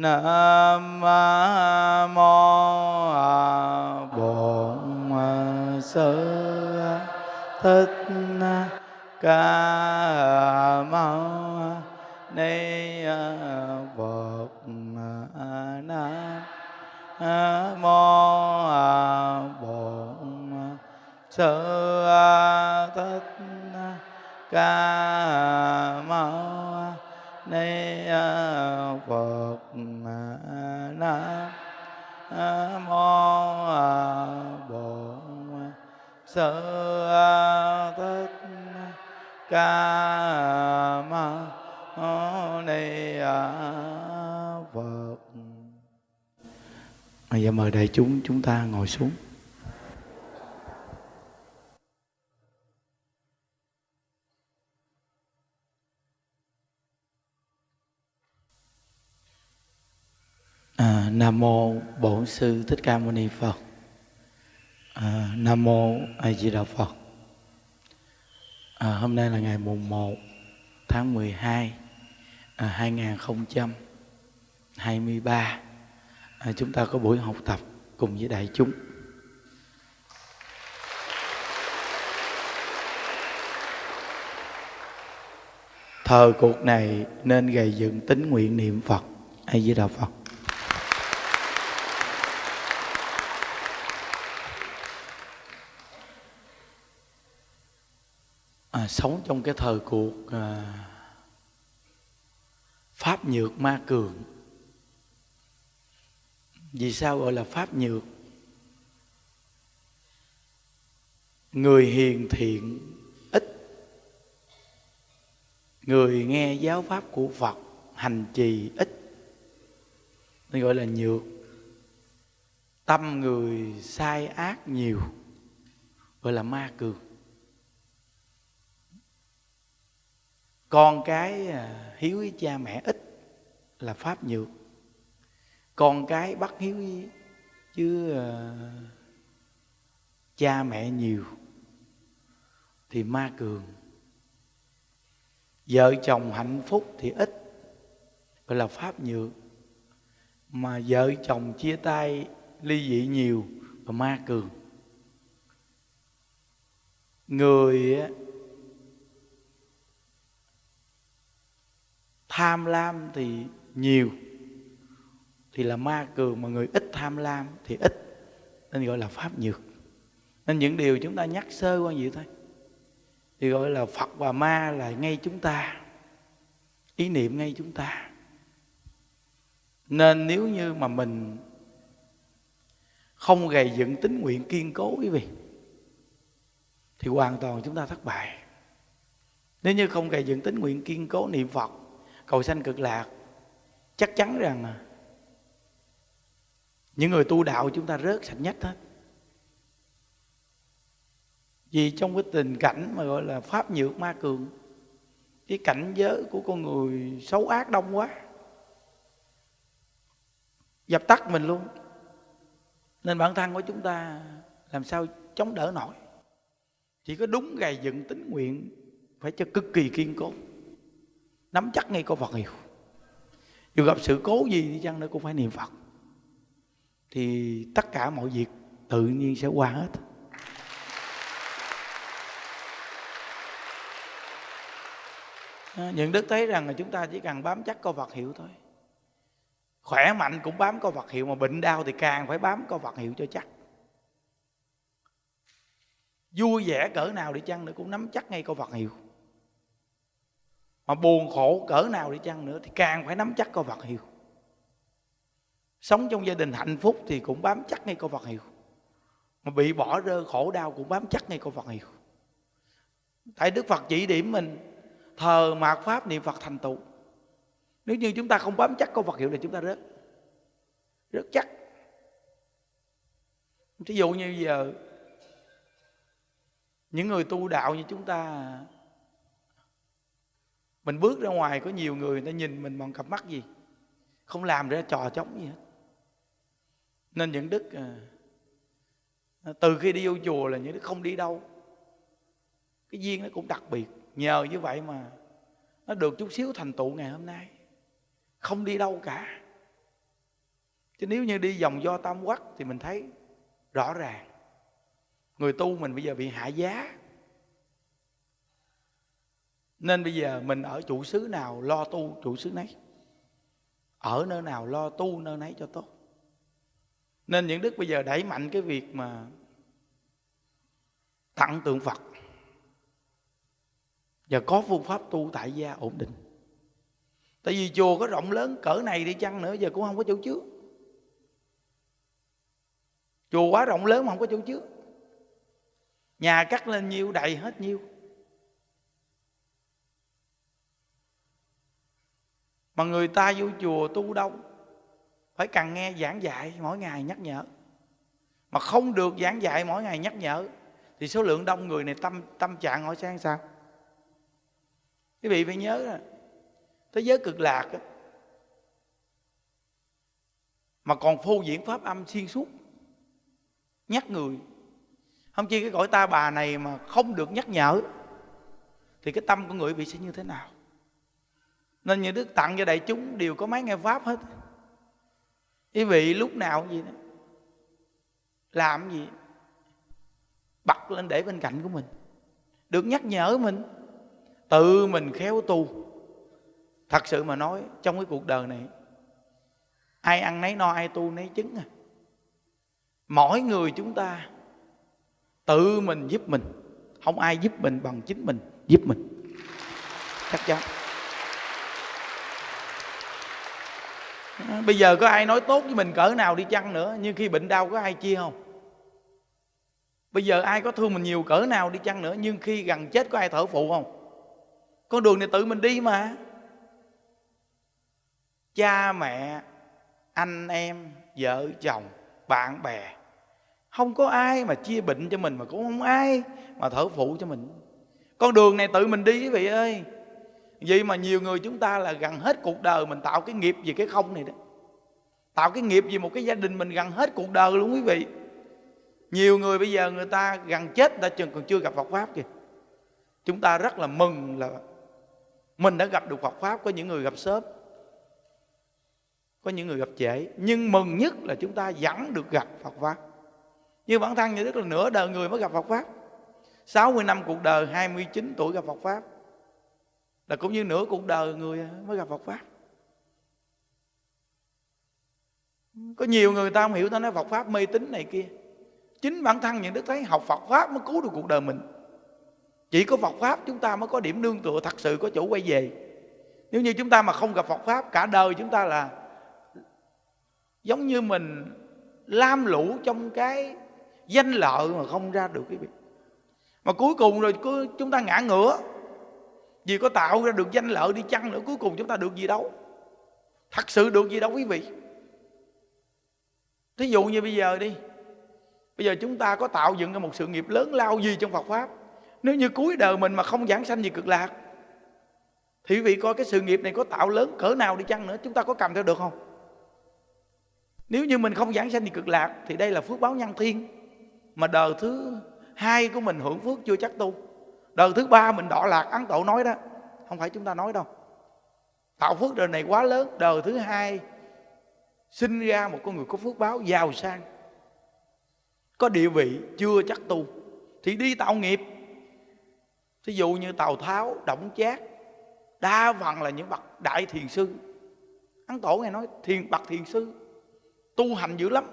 nam chúng chúng ta ngồi xuống À, Nam mô Bổn sư Thích Ca Mâu Ni Phật. À, Nam mô A Di Đà Phật. À, hôm nay là ngày mùng 1 tháng 12 à, 2023. À, chúng ta có buổi học tập cùng với đại chúng. thờ cuộc này nên gầy dựng tính nguyện niệm Phật. hay với đạo Phật. à, sống trong cái thời cuộc à, pháp nhược ma cường vì sao gọi là pháp nhược? Người hiền thiện ít. Người nghe giáo pháp của phật hành trì ít. Nên gọi là nhược. Tâm người sai ác nhiều, gọi là ma cường. Con cái à, hiếu với cha mẹ ít là pháp nhược con cái bắt hiếu với chứ à, cha mẹ nhiều. Thì ma cường vợ chồng hạnh phúc thì ít gọi là pháp nhược. Mà vợ chồng chia tay ly dị nhiều và ma cường. Người tham lam thì nhiều thì là ma cường mà người ít tham lam thì ít. Nên gọi là pháp nhược. Nên những điều chúng ta nhắc sơ qua vậy thôi. Thì gọi là phật và ma là ngay chúng ta. Ý niệm ngay chúng ta. Nên nếu như mà mình không gầy dựng tính nguyện kiên cố quý vị, thì hoàn toàn chúng ta thất bại. Nếu như không gầy dựng tính nguyện kiên cố niệm phật, cầu sanh cực lạc, chắc chắn rằng những người tu đạo chúng ta rớt sạch nhất hết. Vì trong cái tình cảnh mà gọi là pháp nhược ma cường, cái cảnh giới của con người xấu ác đông quá, dập tắt mình luôn. Nên bản thân của chúng ta làm sao chống đỡ nổi? Chỉ có đúng gầy dựng tính nguyện phải cho cực kỳ kiên cố, nắm chắc ngay câu Phật hiệu. Dù gặp sự cố gì đi chăng nữa cũng phải niệm Phật thì tất cả mọi việc tự nhiên sẽ qua hết. À, những đức thấy rằng là chúng ta chỉ cần bám chắc câu Phật hiệu thôi. Khỏe mạnh cũng bám câu Phật hiệu mà bệnh đau thì càng phải bám câu Phật hiệu cho chắc. Vui vẻ cỡ nào đi chăng nữa cũng nắm chắc ngay câu Phật hiệu. Mà buồn khổ cỡ nào đi chăng nữa thì càng phải nắm chắc câu Phật hiệu sống trong gia đình hạnh phúc thì cũng bám chắc ngay câu Phật hiệu. Mà bị bỏ rơi khổ đau cũng bám chắc ngay câu Phật hiệu. Tại Đức Phật chỉ điểm mình, thờ mạt pháp niệm Phật thành tựu. Nếu như chúng ta không bám chắc câu Phật hiệu thì chúng ta rớt. Rất chắc. Thí dụ như giờ, những người tu đạo như chúng ta, mình bước ra ngoài, có nhiều người người ta nhìn mình bằng cặp mắt gì? Không làm ra trò chống gì hết nên những đức à, từ khi đi vô chùa là những đức không đi đâu. Cái duyên nó cũng đặc biệt, nhờ như vậy mà nó được chút xíu thành tựu ngày hôm nay. Không đi đâu cả. Chứ nếu như đi vòng do tam quắc thì mình thấy rõ ràng. Người tu mình bây giờ bị hạ giá. Nên bây giờ mình ở trụ xứ nào lo tu trụ xứ nấy. Ở nơi nào lo tu nơi nấy cho tốt nên những đức bây giờ đẩy mạnh cái việc mà tặng tượng phật. Và có phương pháp tu tại gia ổn định. Tại vì chùa có rộng lớn, cỡ này đi chăng nữa, giờ cũng không có chỗ trước chùa quá rộng lớn mà không có chỗ trước nhà cắt lên nhiêu, đầy hết nhiêu. Mà người ta vô chùa tu đông phải cần nghe giảng dạy mỗi ngày nhắc nhở. Mà không được giảng dạy mỗi ngày nhắc nhở thì số lượng đông người này tâm tâm trạng họ sang sao? Quý vị phải nhớ là thế giới cực lạc đó, mà còn phô diễn pháp âm xuyên suốt nhắc người. Không chi cái cõi ta bà này mà không được nhắc nhở thì cái tâm của người bị sẽ như thế nào? Nên những đức tặng cho đại chúng đều có máy nghe pháp hết quý vị lúc nào gì đó. Làm gì? Bật lên để bên cạnh của mình. Được nhắc nhở mình. Tự mình khéo tu. Thật sự mà nói, trong cái cuộc đời này, ai ăn nấy no, ai tu nấy chứng à. Mỗi người chúng ta tự mình giúp mình. Không ai giúp mình bằng chính mình, giúp mình. Chắc chắn. Bây giờ có ai nói tốt với mình cỡ nào đi chăng nữa? Nhưng khi bệnh đau có ai chia không? Bây giờ ai có thương mình nhiều cỡ nào đi chăng nữa? Nhưng khi gần chết có ai thở phụ không? Con đường này tự mình đi mà. Cha, mẹ, anh em, vợ, chồng, bạn bè. Không có ai mà chia bệnh cho mình mà cũng không ai mà thở phụ cho mình. Con đường này tự mình đi quý vị ơi vậy mà nhiều người chúng ta là gần hết cuộc đời mình tạo cái nghiệp gì cái không này đó. Tạo cái nghiệp gì một cái gia đình mình gần hết cuộc đời luôn quý vị. Nhiều người bây giờ người ta gần chết đã chừng còn chưa gặp Phật pháp kìa. Chúng ta rất là mừng là mình đã gặp được Phật pháp, có những người gặp sớm, có những người gặp trễ. Nhưng mừng nhất là chúng ta vẫn được gặp Phật pháp. Như bản thân như đức là nửa đời người mới gặp Phật pháp. 60 năm cuộc đời 29 tuổi gặp Phật pháp là cũng như nửa cuộc đời người mới gặp Phật pháp. Có nhiều người ta không hiểu, ta nói Phật pháp mê tín này kia. Chính bản thân những đức thấy học Phật pháp mới cứu được cuộc đời mình. Chỉ có Phật pháp chúng ta mới có điểm nương tựa thật sự có chỗ quay về. Nếu như chúng ta mà không gặp Phật pháp, cả đời chúng ta là giống như mình lam lũ trong cái danh lợi mà không ra được cái việc. Mà cuối cùng rồi chúng ta ngã ngửa vì có tạo ra được danh lợi đi chăng nữa, cuối cùng chúng ta được gì đâu? Thật sự được gì đâu quý vị? Thí dụ như bây giờ đi. Bây giờ chúng ta có tạo dựng ra một sự nghiệp lớn lao gì trong Phật pháp? Nếu như cuối đời mình mà không giảng sanh gì cực lạc, thì quý vị coi cái sự nghiệp này có tạo lớn cỡ nào đi chăng nữa? Chúng ta có cầm theo được không? Nếu như mình không giảng sanh gì cực lạc, thì đây là phước báo nhân thiên. Mà đời thứ hai của mình hưởng phước chưa chắc tu đời thứ ba mình đọa lạc ấn tổ nói đó. Không phải chúng ta nói đâu. Tạo phước đời này quá lớn, đời thứ hai sinh ra một con người có phước báo, giàu sang, có địa vị, chưa chắc tu, thì đi tạo nghiệp. Thí dụ như tào tháo động chát đa phần là những bậc đại thiền sư. Ấn tổ nghe nói, thiền, bậc thiền sư, tu hành dữ lắm.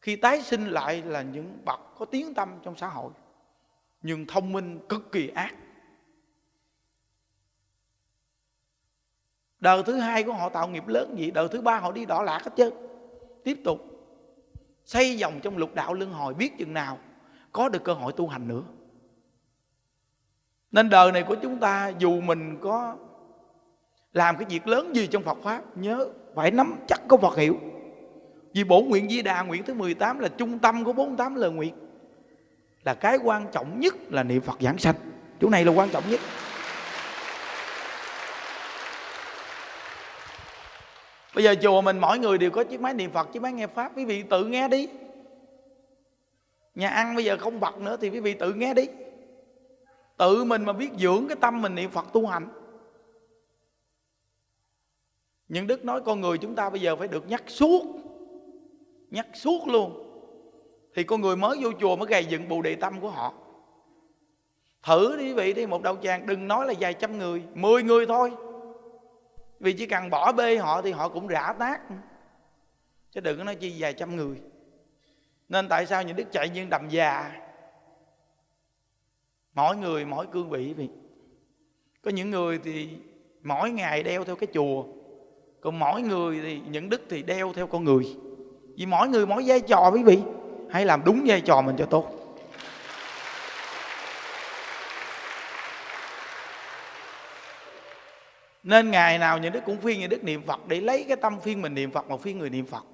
Khi tái sinh lại là những bậc có tiếng tâm trong xã hội nhưng thông minh, cực kỳ ác. Đời thứ hai của họ tạo nghiệp lớn gì, đời thứ ba họ đi đỏ lạc hết chứ tiếp tục xây vòng trong lục đạo luân hồi biết chừng nào có được cơ hội tu hành nữa. Nên đời này của chúng ta, dù mình có làm cái việc lớn gì trong Phật Pháp, nhớ, phải nắm chắc có Phật hiệu. Vì bổ nguyện Di Đà nguyện thứ 18 là trung tâm của 48 lời nguyện là cái quan trọng nhất là niệm Phật giảng sanh. Chỗ này là quan trọng nhất. Bây giờ chùa mình mỗi người đều có chiếc máy niệm Phật, chiếc máy nghe Pháp. Quý vị tự nghe đi. Nhà ăn bây giờ không bật nữa thì quý vị tự nghe đi. Tự mình mà biết dưỡng cái tâm mình niệm Phật tu hành. Những đức nói con người chúng ta bây giờ phải được nhắc suốt. Nhắc suốt luôn thì con người mới vô chùa mới gầy dựng bù đề tâm của họ. Thử đi quý vị đi, một đạo tràng, đừng nói là vài trăm người, mười người thôi. Vì chỉ cần bỏ bê họ thì họ cũng rã tác chứ đừng có nói chi vài trăm người. Nên tại sao những đức chạy như đầm già? Mỗi người mỗi cương vị vì có những người thì mỗi ngày đeo theo cái chùa, còn mỗi người thì những đức thì đeo theo con người. Vì mỗi người mỗi vai trò quý vị hãy làm đúng vai trò mình cho tốt. Nên ngày nào những đức cũng phiên những đức niệm phật để lấy cái tâm phiên mình niệm phật mà phiên người niệm phật.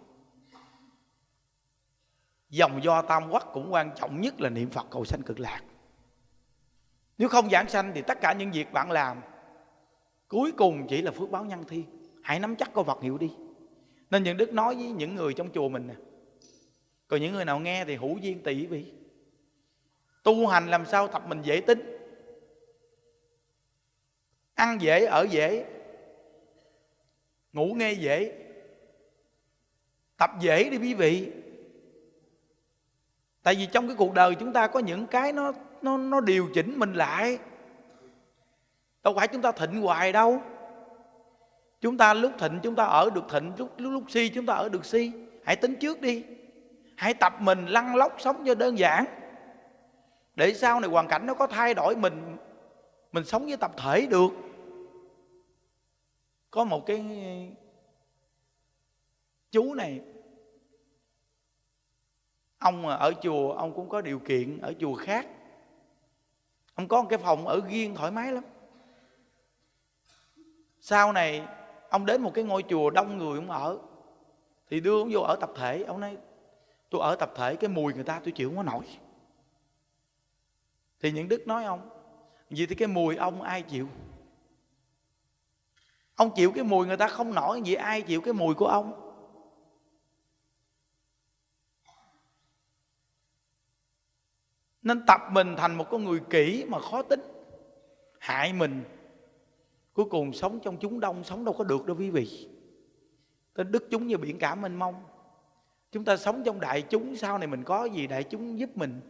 Dòng do tam quốc cũng quan trọng nhất là niệm phật cầu sanh cực lạc. Nếu không giảng sanh thì tất cả những việc bạn làm cuối cùng chỉ là phước báo nhân thiên hãy nắm chắc câu Phật hiệu đi. Nên những đức nói với những người trong chùa mình nè còn những người nào nghe thì hữu duyên tỷ vị. Tu hành làm sao tập mình dễ tính? Ăn dễ ở dễ. Ngủ nghe dễ. Tập dễ đi quý vị. Tại vì trong cái cuộc đời chúng ta có những cái nó nó nó điều chỉnh mình lại. Đâu phải chúng ta thịnh hoài đâu. Chúng ta lúc thịnh chúng ta ở được thịnh lúc lúc, lúc si chúng ta ở được si. Hãy tính trước đi hãy tập mình lăn lóc sống cho đơn giản. Để sau này hoàn cảnh nó có thay đổi, mình mình sống với tập thể được. Có một cái chú này, ông ở chùa, ông cũng có điều kiện ở chùa khác. Ông có một cái phòng ở riêng thoải mái lắm. Sau này, ông đến một cái ngôi chùa đông người ông ở, thì đưa ông vô ở tập thể. Ông nói tôi ở tập thể, cái mùi người ta tôi chịu không có nổi. Thì những đức nói ông, vì thì cái mùi ông ai chịu? Ông chịu cái mùi người ta không nổi, vì ai chịu cái mùi của ông? Nên tập mình thành một con người kỹ mà khó tính, hại mình. Cuối cùng sống trong chúng đông, sống đâu có được đâu quý vị. Tên đức chúng như biển cả mênh mông chúng ta sống trong đại chúng, sau này mình có gì đại chúng giúp mình?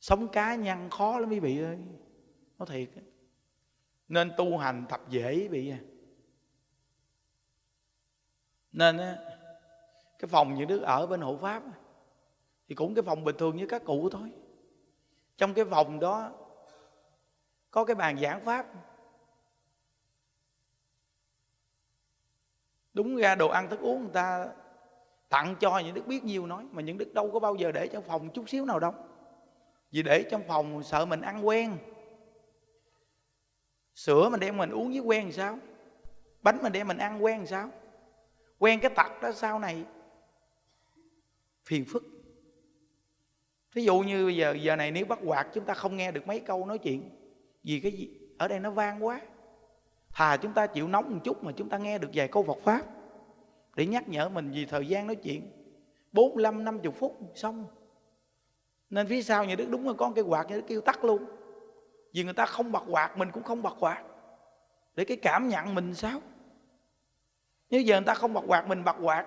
Sống cá nhân khó lắm quý vị ơi. Nó thiệt. Nên tu hành tập dễ quý vị à. Nên á, cái phòng những đứa ở bên hộ pháp thì cũng cái phòng bình thường như các cụ thôi. Trong cái phòng đó có cái bàn giảng pháp. Đúng ra đồ ăn thức uống người ta tặng cho những đức biết nhiều nói, mà những đức đâu có bao giờ để trong phòng chút xíu nào đâu. Vì để trong phòng sợ mình ăn quen. Sữa mình đem mình uống với quen sao? Bánh mình đem mình ăn quen sao? Quen cái tật đó sau này, phiền phức. Thí dụ như bây giờ giờ này nếu bắt quạt chúng ta không nghe được mấy câu nói chuyện, vì cái gì? Ở đây nó vang quá. Thà chúng ta chịu nóng một chút mà chúng ta nghe được vài câu Phật pháp để nhắc nhở mình vì thời gian nói chuyện. 45 50 phút xong. Nên phía sau nhà Đức đúng là con cái quạt, nhà Đức kêu tắt luôn. Vì người ta không bật quạt, mình cũng không bật quạt. Để cái cảm nhận mình sao? Nếu giờ người ta không bật quạt, mình bật quạt,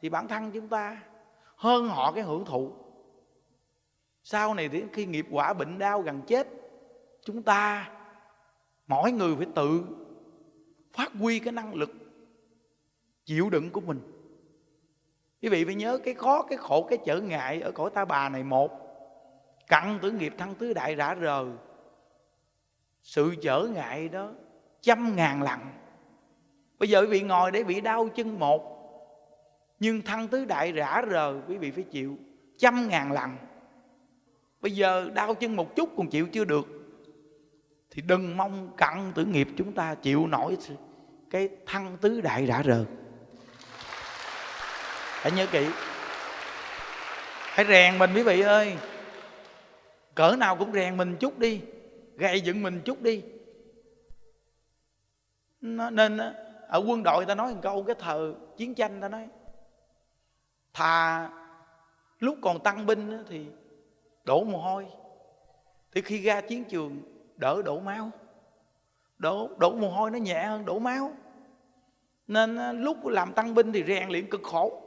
thì bản thân chúng ta hơn họ cái hưởng thụ. Sau này đến khi nghiệp quả bệnh đau gần chết, chúng ta, mỗi người phải tự phát huy cái năng lực chịu đựng của mình. Quý vị phải nhớ cái khó, cái khổ, cái trở ngại ở cõi ta bà này một, cặn tử nghiệp thăng tứ đại rã rờ sự trở ngại đó trăm ngàn lần bây giờ quý vị ngồi để bị đau chân một, nhưng thăng tứ đại rã rờ quý vị phải chịu trăm ngàn lần bây giờ đau chân một chút còn chịu chưa được, thì đừng mong cặn tử nghiệp chúng ta chịu nổi cái thăng tứ đại rã rờ hãy nhớ kỹ. Hãy rèn mình quý vị ơi. Cỡ nào cũng rèn mình chút đi. Gây dựng mình chút đi. Nó, nên ở quân đội ta nói một câu cái thờ chiến tranh ta nói. Thà lúc còn tăng binh thì đổ mồ hôi. Thì khi ra chiến trường đỡ đổ máu. Đổ đổ mồ hôi nó nhẹ hơn đổ máu. Nên lúc làm tăng binh thì rèn luyện cực khổ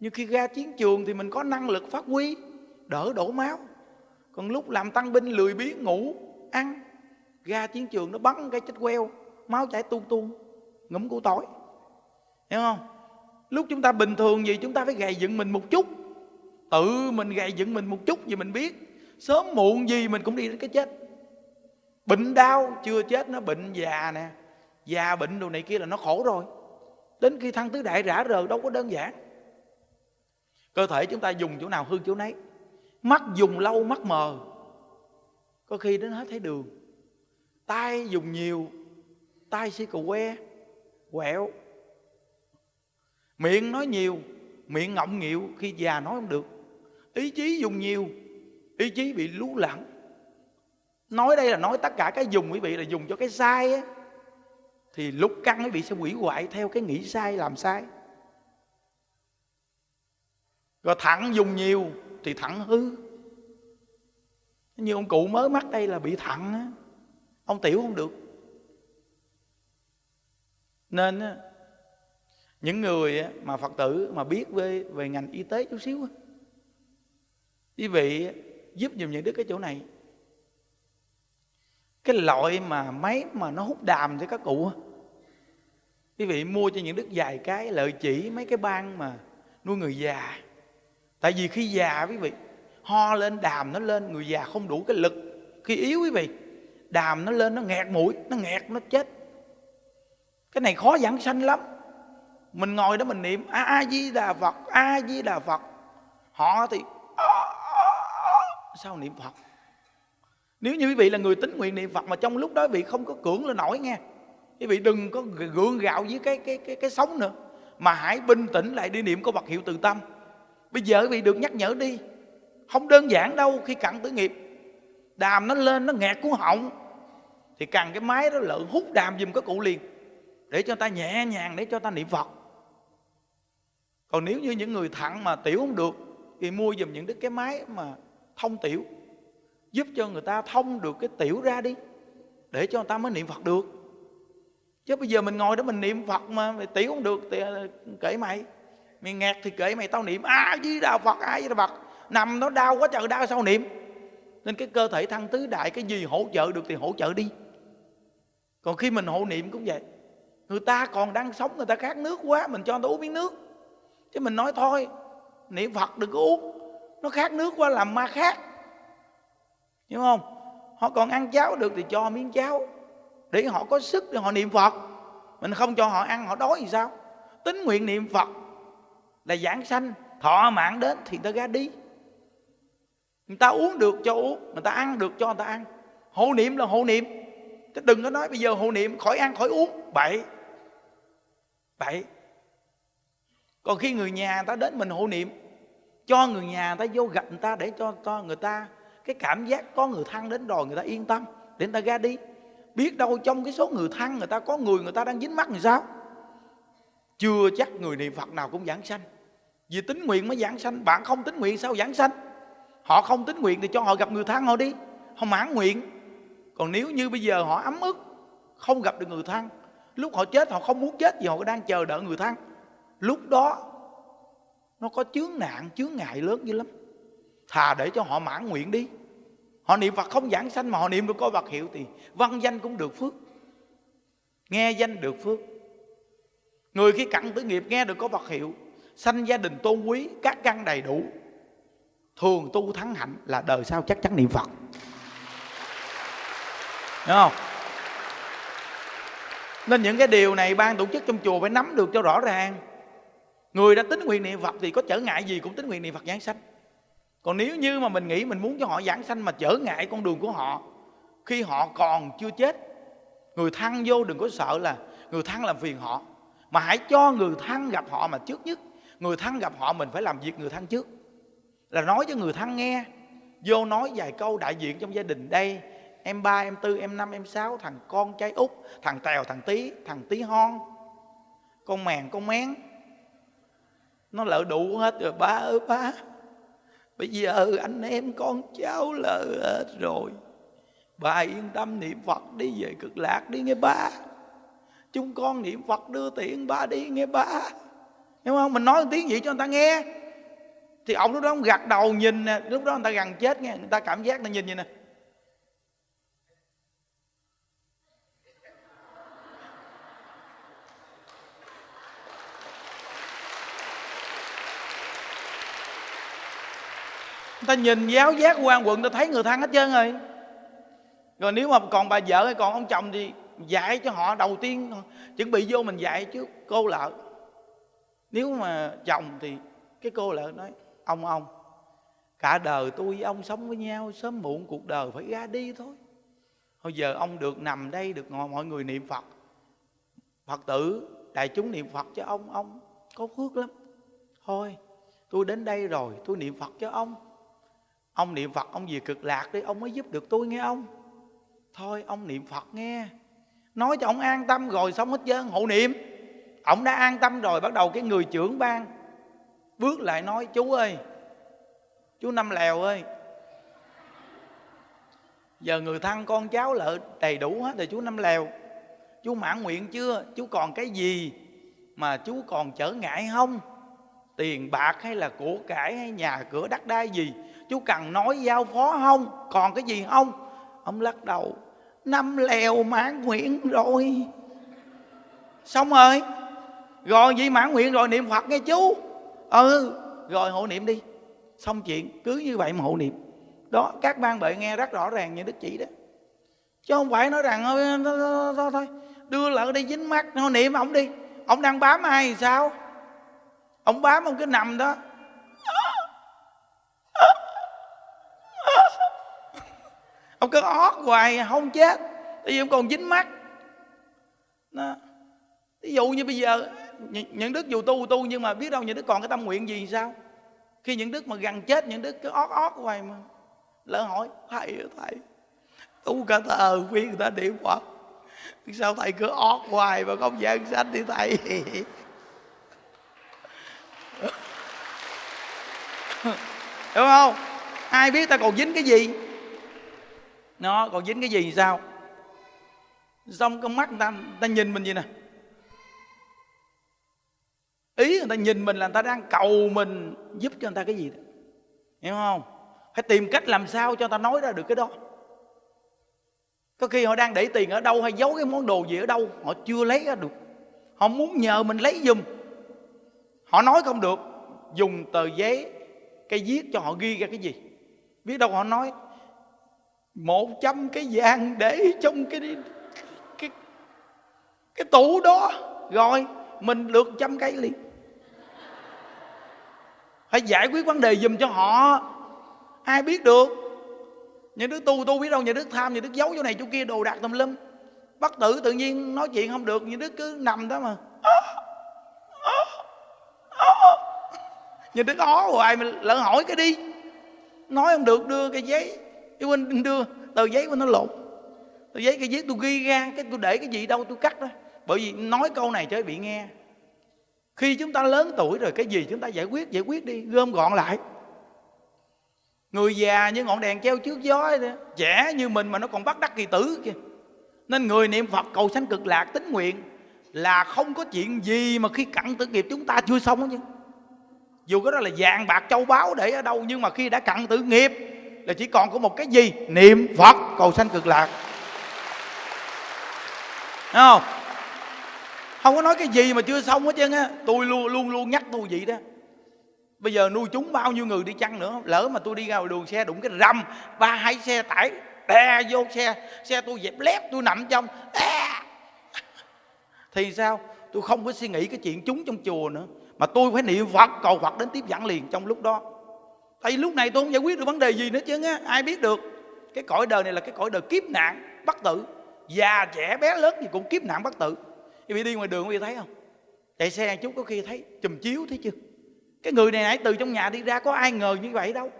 nhưng khi ra chiến trường thì mình có năng lực phát huy, đỡ đổ máu. Còn lúc làm tăng binh, lười biếng, ngủ, ăn, ra chiến trường nó bắn cái chết queo, máu chảy tuôn tuôn ngủm củ tỏi. Hiểu không? Lúc chúng ta bình thường gì chúng ta phải gầy dựng mình một chút. Tự mình gầy dựng mình một chút vì mình biết sớm muộn gì mình cũng đi đến cái chết. Bệnh đau chưa chết nó bệnh già nè, già bệnh đồ này kia là nó khổ rồi. Đến khi thăng tứ đại rã rờ đâu có đơn giản cơ thể chúng ta dùng chỗ nào hư chỗ nấy. Mắt dùng lâu, mắt mờ. Có khi đến hết thấy đường. Tay dùng nhiều tay si cù que, quẹo. Miệng nói nhiều, miệng ngọng nghịu, khi già nói không được. Ý chí dùng nhiều, ý chí bị lú lẳng. Nói đây là nói tất cả cái dùng quý vị là dùng cho cái sai á. Thì lúc căng quý vị sẽ quỷ hoại theo cái nghĩ sai, làm sai rồi thẳng dùng nhiều thì thẳng hư. Như ông cụ mới mắc đây là bị thẳng á. Ông tiểu không được. Nên những người mà phật tử mà biết về về ngành y tế chút xíu quý vị giúp dùm những đứa cái chỗ này. Cái loại mà máy mà nó hút đàm cho các cụ quý vị mua cho những đức vài cái, lợi chỉ, mấy cái ban mà nuôi người già tại vì khi già quý vị, ho lên đàm nó lên, người già không đủ cái lực. Khi yếu quý vị, đàm nó lên, nó nghẹt mũi, nó nghẹt, nó chết. Cái này khó giảng sanh lắm. Mình ngồi đó mình niệm, a di đà phật, a, di đà phật. Họ thì ờ, ờ, ờ. sao niệm phật? Nếu như quý vị là người tính nguyện niệm phật mà trong lúc đó vị không có cưỡng lên nổi nghe. Quý vị đừng có gượng gạo với cái cái cái cái sống nữa. Mà hãy bình tĩnh lại đi niệm có vật hiệu từ tâm bây giờ quý vị được nhắc nhở đi. Không đơn giản đâu, khi cặn tử nghiệp, đàm nó lên, nó nghẹt cuốn họng, thì cần cái máy đó lợn hút đàm giùm cái cụ liền, để cho ta nhẹ nhàng, để cho ta niệm phật. Còn nếu như những người thận mà tiểu không được, thì mua dùm những cái máy mà thông tiểu, giúp cho người ta thông được cái tiểu ra đi, để cho người ta mới niệm phật được. Chứ bây giờ mình ngồi đó mình niệm phật mà tiểu không được thì ờ, kể mày mày nghẹt thì kể mày tao niệm. A di đà phật, a di đà phật. Nằm nó đau quá trời đau sao niệm? Nên cái cơ thể thăng tứ đại, cái gì hỗ trợ được thì hỗ trợ đi. Còn khi mình hộ niệm cũng vậy. Người ta còn đang sống, người ta khát nước quá, mình cho người ta uống miếng nước. Chứ mình nói thôi, niệm phật đừng có uống. Nó khát nước quá làm ma khát hiểu không? Họ còn ăn cháo được thì cho miếng cháo. Để họ có sức để họ niệm phật. Mình không cho họ ăn, họ đói thì sao? Tính nguyện niệm phật là giảng sanh thọ mạng đến thì người ta ra đi người ta uống được cho uống người ta ăn được cho người ta ăn hộ niệm là hộ niệm chứ đừng có nói bây giờ hộ niệm khỏi ăn khỏi uống bậy bậy còn khi người nhà ta đến mình hộ niệm cho người nhà ta vô gặp người ta để cho, cho người ta cái cảm giác có người thân đến rồi người ta yên tâm để người ta ra đi biết đâu trong cái số người thân người ta có người người ta đang dính mắt thì sao chưa chắc người niệm phật nào cũng giảng sanh vì tính nguyện mới giảng sanh. Bạn không tính nguyện sao giảng sanh? Họ không tính nguyện thì cho họ gặp người thân họ đi. Họ mãn nguyện. Còn nếu như bây giờ họ ấm ức, không gặp được người thân lúc họ chết họ không muốn chết vì họ đang chờ đợi người thân lúc đó, nó có chướng nạn, chướng ngại lớn dữ lắm. Thà để cho họ mãn nguyện đi. Họ niệm phật không giảng sanh mà họ niệm được có vật hiệu thì văn danh cũng được phước. Nghe danh được phước. Người khi cặn tử nghiệp nghe được có vật hiệu sanh gia đình tôn quý, các căn đầy đủ. Thường tu thắng hạnh là đời sau chắc chắn niệm phật. Đúng không? Nên những cái điều này ban tổ chức trong chùa phải nắm được cho rõ ràng. Người đã tính nguyện niệm phật thì có trở ngại gì cũng tính nguyện niệm phật giảng sanh. Còn nếu như mà mình nghĩ mình muốn cho họ giảng sanh mà trở ngại con đường của họ, khi họ còn chưa chết, người thân vô đừng có sợ là người thân làm phiền họ. Mà hãy cho người thân gặp họ mà trước nhất người thân gặp họ, mình phải làm việc người thân trước. Là nói cho người thân nghe, vô nói vài câu đại diện trong gia đình đây. Em ba, em tư, em năm, em sáu, thằng con trai út, thằng tèo, thằng tí thằng tí hon. Con mèn, con mén. Nó lỡ đủ hết rồi, ba ơi, ba. Bây giờ anh em con cháu lỡ hết rồi. Bà yên tâm niệm phật đi về cực lạc đi nghe ba. Chúng con niệm phật đưa tiền ba đi nghe ba hiểu không? Mình nói một tiếng gì cho người ta nghe. Thì ông lúc đó ông gật đầu nhìn nè, lúc đó người ta gần chết nghe, người ta cảm giác người ta nhìn vậy nè. Ta nhìn giáo giác quan quận ta thấy người thân hết trơn rồi. Rồi nếu mà còn bà vợ hay còn ông chồng thì dạy cho họ, đầu tiên chuẩn bị vô mình dạy chứ, cô lợi nếu mà chồng thì cái cô lại nói, ông ông, cả đời tôi với ông sống với nhau, sớm muộn cuộc đời phải ra đi thôi. Hồi giờ ông được nằm đây, được ngồi, mọi người niệm phật. Phật tử, đại chúng niệm phật cho ông ông có phước lắm. Thôi, tôi đến đây rồi, tôi niệm phật cho ông. Ông niệm phật, ông về cực lạc đi, ông mới giúp được tôi nghe ông. Thôi, ông niệm phật nghe, nói cho ông an tâm rồi, xong hết trơn, hộ niệm ông đã an tâm rồi, bắt đầu cái người trưởng ban bước lại nói, chú ơi, chú năm lèo ơi, giờ người thân con cháu lợi đầy đủ hết rồi, chú năm lèo. Chú mãn nguyện chưa? Chú còn cái gì mà chú còn trở ngại không? Tiền bạc hay là của cải hay nhà cửa đất đai gì? Chú cần nói giao phó không? Còn cái gì không? Ông lắc đầu, năm lèo mãn nguyện rồi. Xong rồi rồi vậy mãn nguyện rồi niệm phật nghe chú. Ừ rồi hộ niệm đi. Xong chuyện cứ như vậy mà hộ niệm. Đó các ban bệ nghe rất rõ ràng như đức chỉ đó. Chứ không phải nói rằng thôi, thôi, thôi, đưa lỡ đi dính mắt hộ niệm ông đi. Ông đang bám ai thì sao? Ông bám ông cứ nằm đó. Ông cứ ót hoài không chết. Tại vì ông còn dính mắt. Đó. ví dụ như bây giờ những đức dù tu tu nhưng mà biết đâu những đức còn cái tâm nguyện gì sao? Khi những đức mà gần chết, những đức cứ ót ót hoài mà. Lỡ hỏi, thầy thầy, tu cả thờ khuyên người ta niệm phật, sao thầy cứ ót hoài mà không giảng sanh đi thầy? Đúng không? Ai biết ta còn dính cái gì? Nó còn dính cái gì sao? Xong con mắt người ta người ta nhìn mình gì nè ý người ta nhìn mình là người ta đang cầu mình giúp cho người ta cái gì đó. Hiểu không? Phải tìm cách làm sao cho người ta nói ra được cái đó. Có khi họ đang để tiền ở đâu hay giấu cái món đồ gì ở đâu, họ chưa lấy ra được. Họ muốn nhờ mình lấy giùm. Họ nói không được, dùng tờ giấy cây viết cho họ ghi ra cái gì. Biết đâu họ nói, một trăm cái vàng để trong cái cái cái tủ đó. Rồi, mình được trăm cây liền phải giải quyết vấn đề dùm cho họ. Ai biết được? Những đứa tu tu biết đâu những đứa tham những đứa giấu chỗ này chỗ kia, đồ đạc tùm lum. Bất tử tự nhiên nói chuyện không được những đứa cứ nằm đó mà. Những đứa ó hoài mình lỡ hỏi cái đi. Nói không được, đưa cái giấy. Cái huynh đưa tờ giấy của nó lộn tờ giấy cái giấy tôi ghi ra, cái tôi để cái gì đâu tôi cắt đó. Bởi vì nói câu này cho bị nghe khi chúng ta lớn tuổi rồi, cái gì chúng ta giải quyết giải quyết đi, gom gọn lại. Người già như ngọn đèn treo trước gió trẻ như mình mà nó còn bắt đắc kỳ tử kìa nên người niệm phật cầu sanh cực lạc tính nguyện là không có chuyện gì mà khi cặn tử nghiệp chúng ta chưa xong chứ. Dù cái đó là vàng bạc châu báu để ở đâu, nhưng mà khi đã cặn tử nghiệp là chỉ còn có một cái gì? Niệm phật cầu sanh cực lạc. Đúng không? Không có nói cái gì mà chưa xong hết trơn á. Tôi luôn luôn luôn nhắc tôi vậy đó. Bây giờ nuôi chúng bao nhiêu người đi chăng nữa, lỡ mà tôi đi ra đường xe đụng cái rầm, ba hai xe tải, đè vô xe xe tôi dẹp lép, tôi nằm trong à. thì sao? Tôi không có suy nghĩ cái chuyện chúng trong chùa nữa. Mà tôi phải niệm phật, cầu phật đến tiếp dẫn liền trong lúc đó. Tại vì lúc này tôi không giải quyết được vấn đề gì nữa chứ á. Ai biết được. Cái cõi đời này là cái cõi đời kiếp nạn, bất tử. Già, trẻ, bé lớn gì cũng kiếp nạn, bất tử quý vị đi ngoài đường quý vị thấy không? Chạy xe chút có khi thấy chùm chiếu thấy chưa? Cái người này nãy từ trong nhà đi ra có ai ngờ như vậy đâu.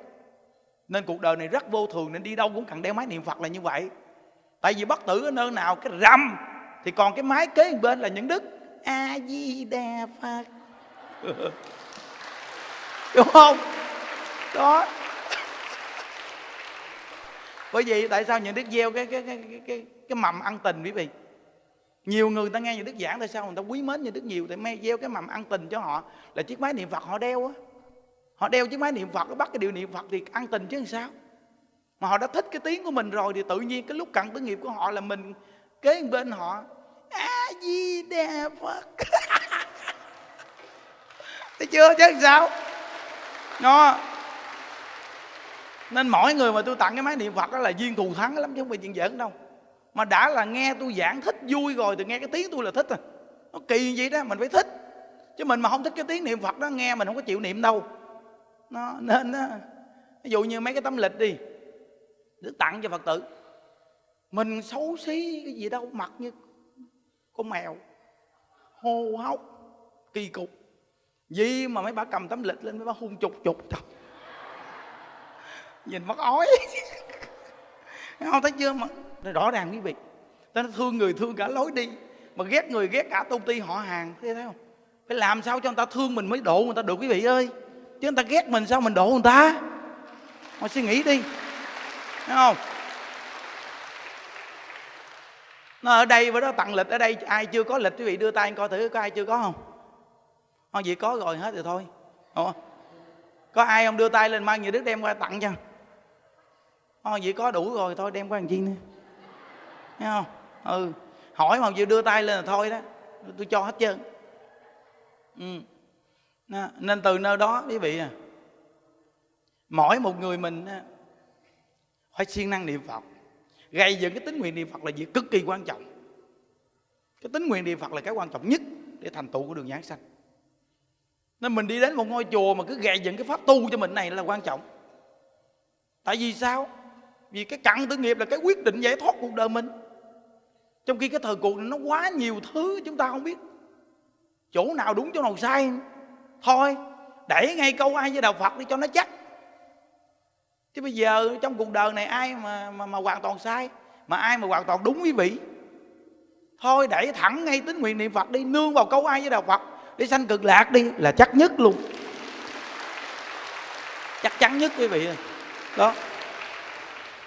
Nên cuộc đời này rất vô thường nên đi đâu cũng cần đeo máy niệm phật là như vậy. Tại vì bất tử ở nơi nào cái rầm thì còn cái máy kế bên là những đức a di đà phật. Đúng không? Đó. Bởi vì tại sao những đức gieo cái cái cái cái cái, cái mầm ăn tình quý vị? Nhiều người ta nghe những đức giảng, tại sao người ta quý mến như đức nhiều? Tại mê gieo cái mầm ăn tình cho họ. Là chiếc máy niệm phật, họ đeo á. Họ đeo chiếc máy niệm phật nó bắt cái điều niệm phật thì ăn tình chứ làm sao? Mà họ đã thích cái tiếng của mình rồi thì tự nhiên cái lúc cận tử nghiệp của họ là mình kế bên họ. A di đà phật. Thấy chưa chứ làm sao? Nó nên mỗi người mà tôi tặng cái máy niệm phật đó là duyên thù thắng lắm chứ không phải chuyện giỡn đâu mà đã là nghe tôi giảng thích vui rồi thì nghe cái tiếng tôi là thích à. Nó kỳ vậy đó mình phải thích. Chứ mình mà không thích cái tiếng niệm phật đó nghe mình không có chịu niệm đâu. Nó nên đó, ví dụ như mấy cái tấm lịch đi được tặng cho phật tử. Mình xấu xí cái gì đâu mặc như con mèo hô hốc kỳ cục. Gì mà mấy bà cầm tấm lịch lên mấy bà hung chục chục. Trời. Nhìn mắt ói. Không thấy chưa mà? Rõ ràng quý vị. Ta nó thương người, thương cả lối đi. Mà ghét người, ghét cả công ty họ hàng. Thế thấy không? Phải làm sao cho người ta thương mình mới độ người ta được quý vị ơi? Chứ người ta ghét mình sao mình độ người ta? Mà suy nghĩ đi. Thấy không? Nó ở đây với đó tặng lịch ở đây. Ai chưa có lịch quý vị đưa tay coi thử có ai chưa có không? Không, vậy có rồi hết rồi thôi. Ủa? có ai không đưa tay lên mang nhiều đức đem qua tặng cho? Không, vậy có đủ rồi. Thôi đem qua làm chi nữa? Thấy không? Ừ. Hỏi mà chịu đưa tay lên là thôi đó. Tôi cho hết trơn. Ừ. nên từ nơi đó, quý vị à mỗi một người mình phải siêng năng niệm phật. Gây dựng cái tính nguyện niệm phật là việc cực kỳ quan trọng. Cái tính nguyện niệm phật là cái quan trọng nhất để thành tựu của đường giảng sanh. Nên mình đi đến một ngôi chùa mà cứ gây dựng cái pháp tu cho mình này là quan trọng. Tại vì sao? Vì cái cặn tử nghiệp là cái quyết định giải thoát cuộc đời mình trong khi cái thời cuộc này nó quá nhiều thứ chúng ta không biết. Chỗ nào đúng chỗ nào sai. Thôi đẩy ngay câu ai với đạo phật đi cho nó chắc. Chứ bây giờ trong cuộc đời này ai mà mà, mà hoàn toàn sai mà ai mà hoàn toàn đúng quý vị? Thôi đẩy thẳng ngay tính nguyện niệm phật đi nương vào câu ai với đạo phật để sanh cực lạc đi là chắc nhất luôn. Chắc chắn nhất quý vị đó.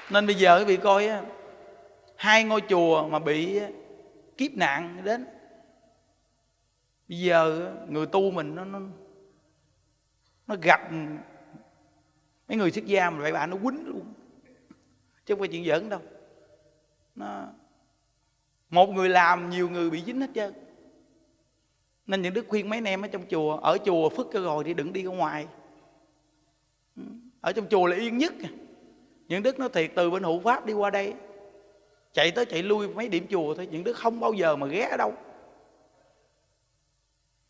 Nên bây giờ quý vị coi hai ngôi chùa mà bị kiếp nạn đến. Bây giờ người tu mình nó nó, nó gặp mấy người xuất gia mà vậy bà nó quýnh luôn. Chứ không phải chuyện giỡn đâu. Nó một người làm nhiều người bị dính hết trơn. Nên những đức khuyên mấy anh em ở trong chùa ở chùa phức cho rồi thì đừng đi ra ngoài. Ừ, ở trong chùa là yên nhất. Những đức nó thiệt từ bên hộ pháp đi qua đây chạy tới chạy lui mấy điểm chùa thôi, những đứa không bao giờ mà ghé ở đâu.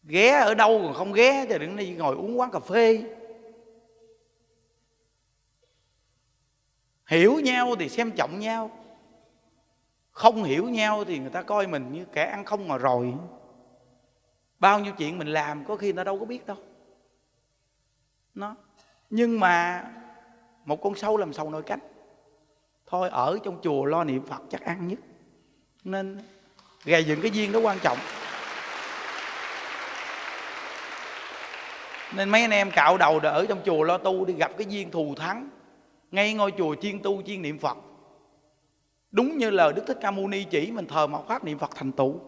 Ghé ở đâu còn không ghé thì đừng đi ngồi uống quán cà phê. Hiểu nhau thì xem trọng nhau. Không hiểu nhau thì người ta coi mình như kẻ ăn không mà rồi. Bao nhiêu chuyện mình làm có khi người ta đâu có biết đâu. Nó. Nhưng mà một con sâu làm sầu nồi cánh thôi, ở trong chùa lo niệm phật chắc ăn nhất. Nên gầy dựng cái duyên đó quan trọng. Nên mấy anh em cạo đầu để ở trong chùa lo tu đi gặp cái duyên thù thắng. Ngay ngôi chùa chuyên tu chuyên niệm phật. Đúng như lời đức thích ca mâu ni chỉ, mình thờ mạo pháp niệm phật thành tựu.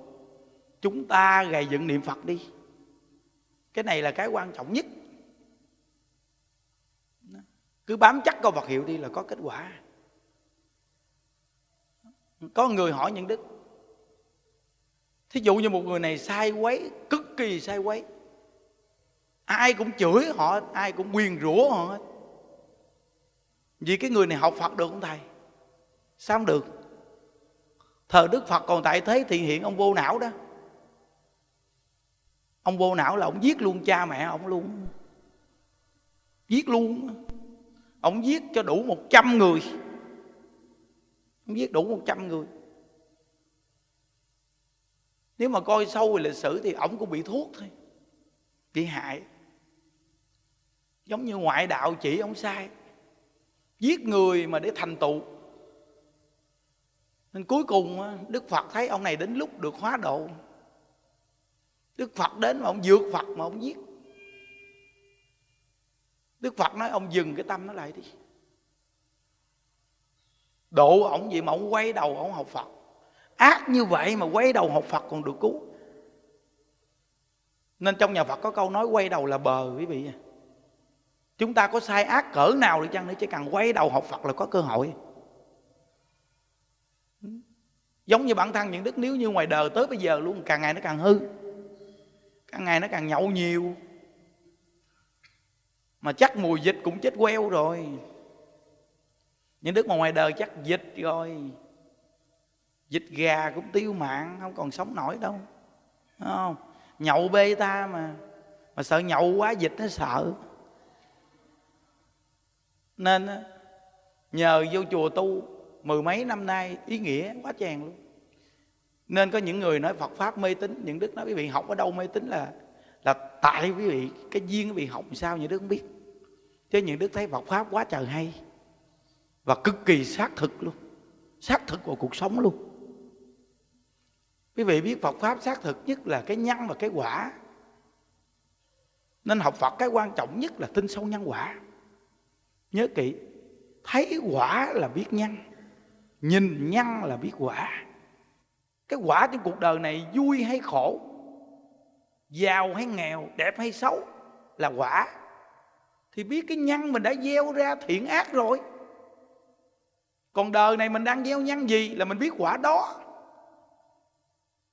Chúng ta gầy dựng niệm phật đi. Cái này là cái quan trọng nhất. Cứ bám chắc câu Phật hiệu đi là có kết quả có người hỏi những đức. Thí dụ như một người này sai quấy, cực kỳ sai quấy. Ai cũng chửi họ, ai cũng quyền rủa họ hết. Vì cái người này học phật được không thầy? Sao không được? Thờ đức phật còn tại thế thì hiện ông vô não đó. Ông vô não là ông giết luôn cha mẹ ông luôn. Giết luôn. Ông giết cho đủ một trăm người ông giết đủ một trăm người. Nếu mà coi sâu về lịch sử thì ông cũng bị thuốc thôi. Bị hại. Giống như ngoại đạo chỉ ông sai. Giết người mà để thành tựu nên cuối cùng đức phật thấy ông này đến lúc được hóa độ. Đức phật đến mà ông vượt phật mà ông giết. Đức phật nói, ông dừng cái tâm nó lại đi độ ổng vậy mà ổng quay đầu ổng học phật. Ác như vậy mà quay đầu học phật còn được cứu. Nên trong nhà phật có câu nói quay đầu là bờ, quý vị. Chúng ta có sai ác cỡ nào đi chăng nữa, chỉ cần quay đầu học phật là có cơ hội. Giống như bản thân những đức nếu như ngoài đời tới bây giờ luôn, càng ngày nó càng hư. Càng ngày nó càng nhậu nhiều. Mà chắc mùi dịch cũng chết queo rồi những đức mà ngoài đời chắc dịch rồi. Dịch gà cũng tiêu mạng, không còn sống nổi đâu. Đúng không? Nhậu bê ta mà. Mà sợ nhậu quá dịch nó sợ. Nên nhờ vô chùa tu mười mấy năm nay, ý nghĩa quá chàng luôn. Nên có những người nói Phật pháp mê tín, những đức nói quý vị học ở đâu mê tín là là tại quý vị, cái duyên quý vị học sao, những đức không biết. Chứ những đức thấy Phật pháp quá trời hay và cực kỳ xác thực luôn. Xác thực vào cuộc sống luôn. Quý vị biết Phật pháp xác thực nhất là cái nhân và cái quả. Nên học Phật cái quan trọng nhất là tin sâu nhân quả. Nhớ kỹ, thấy quả là biết nhân nhìn nhân là biết quả. Cái quả trong cuộc đời này vui hay khổ, giàu hay nghèo, đẹp hay xấu là quả. Thì biết cái nhân mình đã gieo ra thiện ác rồi còn đời này mình đang gieo nhân gì là mình biết quả đó.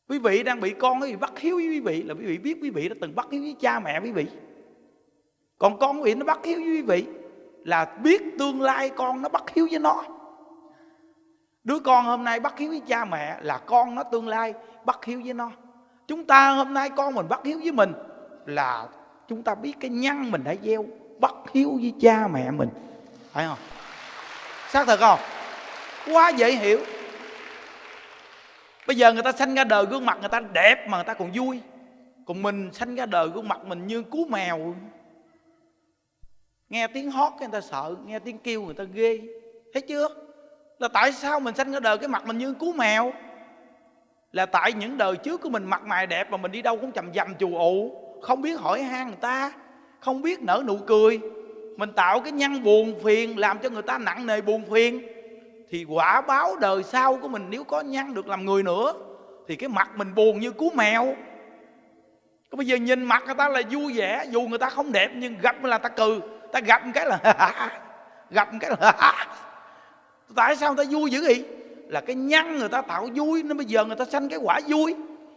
Quý vị đang bị con quý vị bắt hiếu với quý vị là quý vị biết quý vị đã từng bắt hiếu với cha mẹ quý vị. Còn con quý vị nó bắt hiếu với quý vị là biết tương lai con nó bắt hiếu với nó. Đứa con hôm nay bắt hiếu với cha mẹ là con nó tương lai bắt hiếu với nó. Chúng ta hôm nay con mình bắt hiếu với mình là chúng ta biết cái nhân mình đã gieo bắt hiếu với cha mẹ mình. Phải không? Xác thật không? Quá dễ hiểu. Bây giờ người ta sanh ra đời gương mặt người ta đẹp mà người ta còn vui. Còn mình sanh ra đời gương mặt mình như cú mèo. Nghe tiếng hót người ta sợ, nghe tiếng kêu người ta ghê. Thấy chưa? Là tại sao mình sanh ra đời cái mặt mình như cú mèo? Là tại những đời trước của mình mặt mày đẹp mà mình đi đâu cũng chầm dầm chù ụ. Không biết hỏi han người ta, không biết nở nụ cười. Mình tạo cái nhăn buồn phiền làm cho người ta nặng nề buồn phiền thì quả báo đời sau của mình nếu có nhân được làm người nữa, thì cái mặt mình buồn như cú mèo. Có bây giờ nhìn mặt người ta là vui vẻ, dù người ta không đẹp, nhưng gặp là ta cừ ta gặp một cái là gặp một cái là tại sao người ta vui dữ vậy? Là cái nhân người ta tạo vui, nên bây giờ người ta sanh cái quả vui.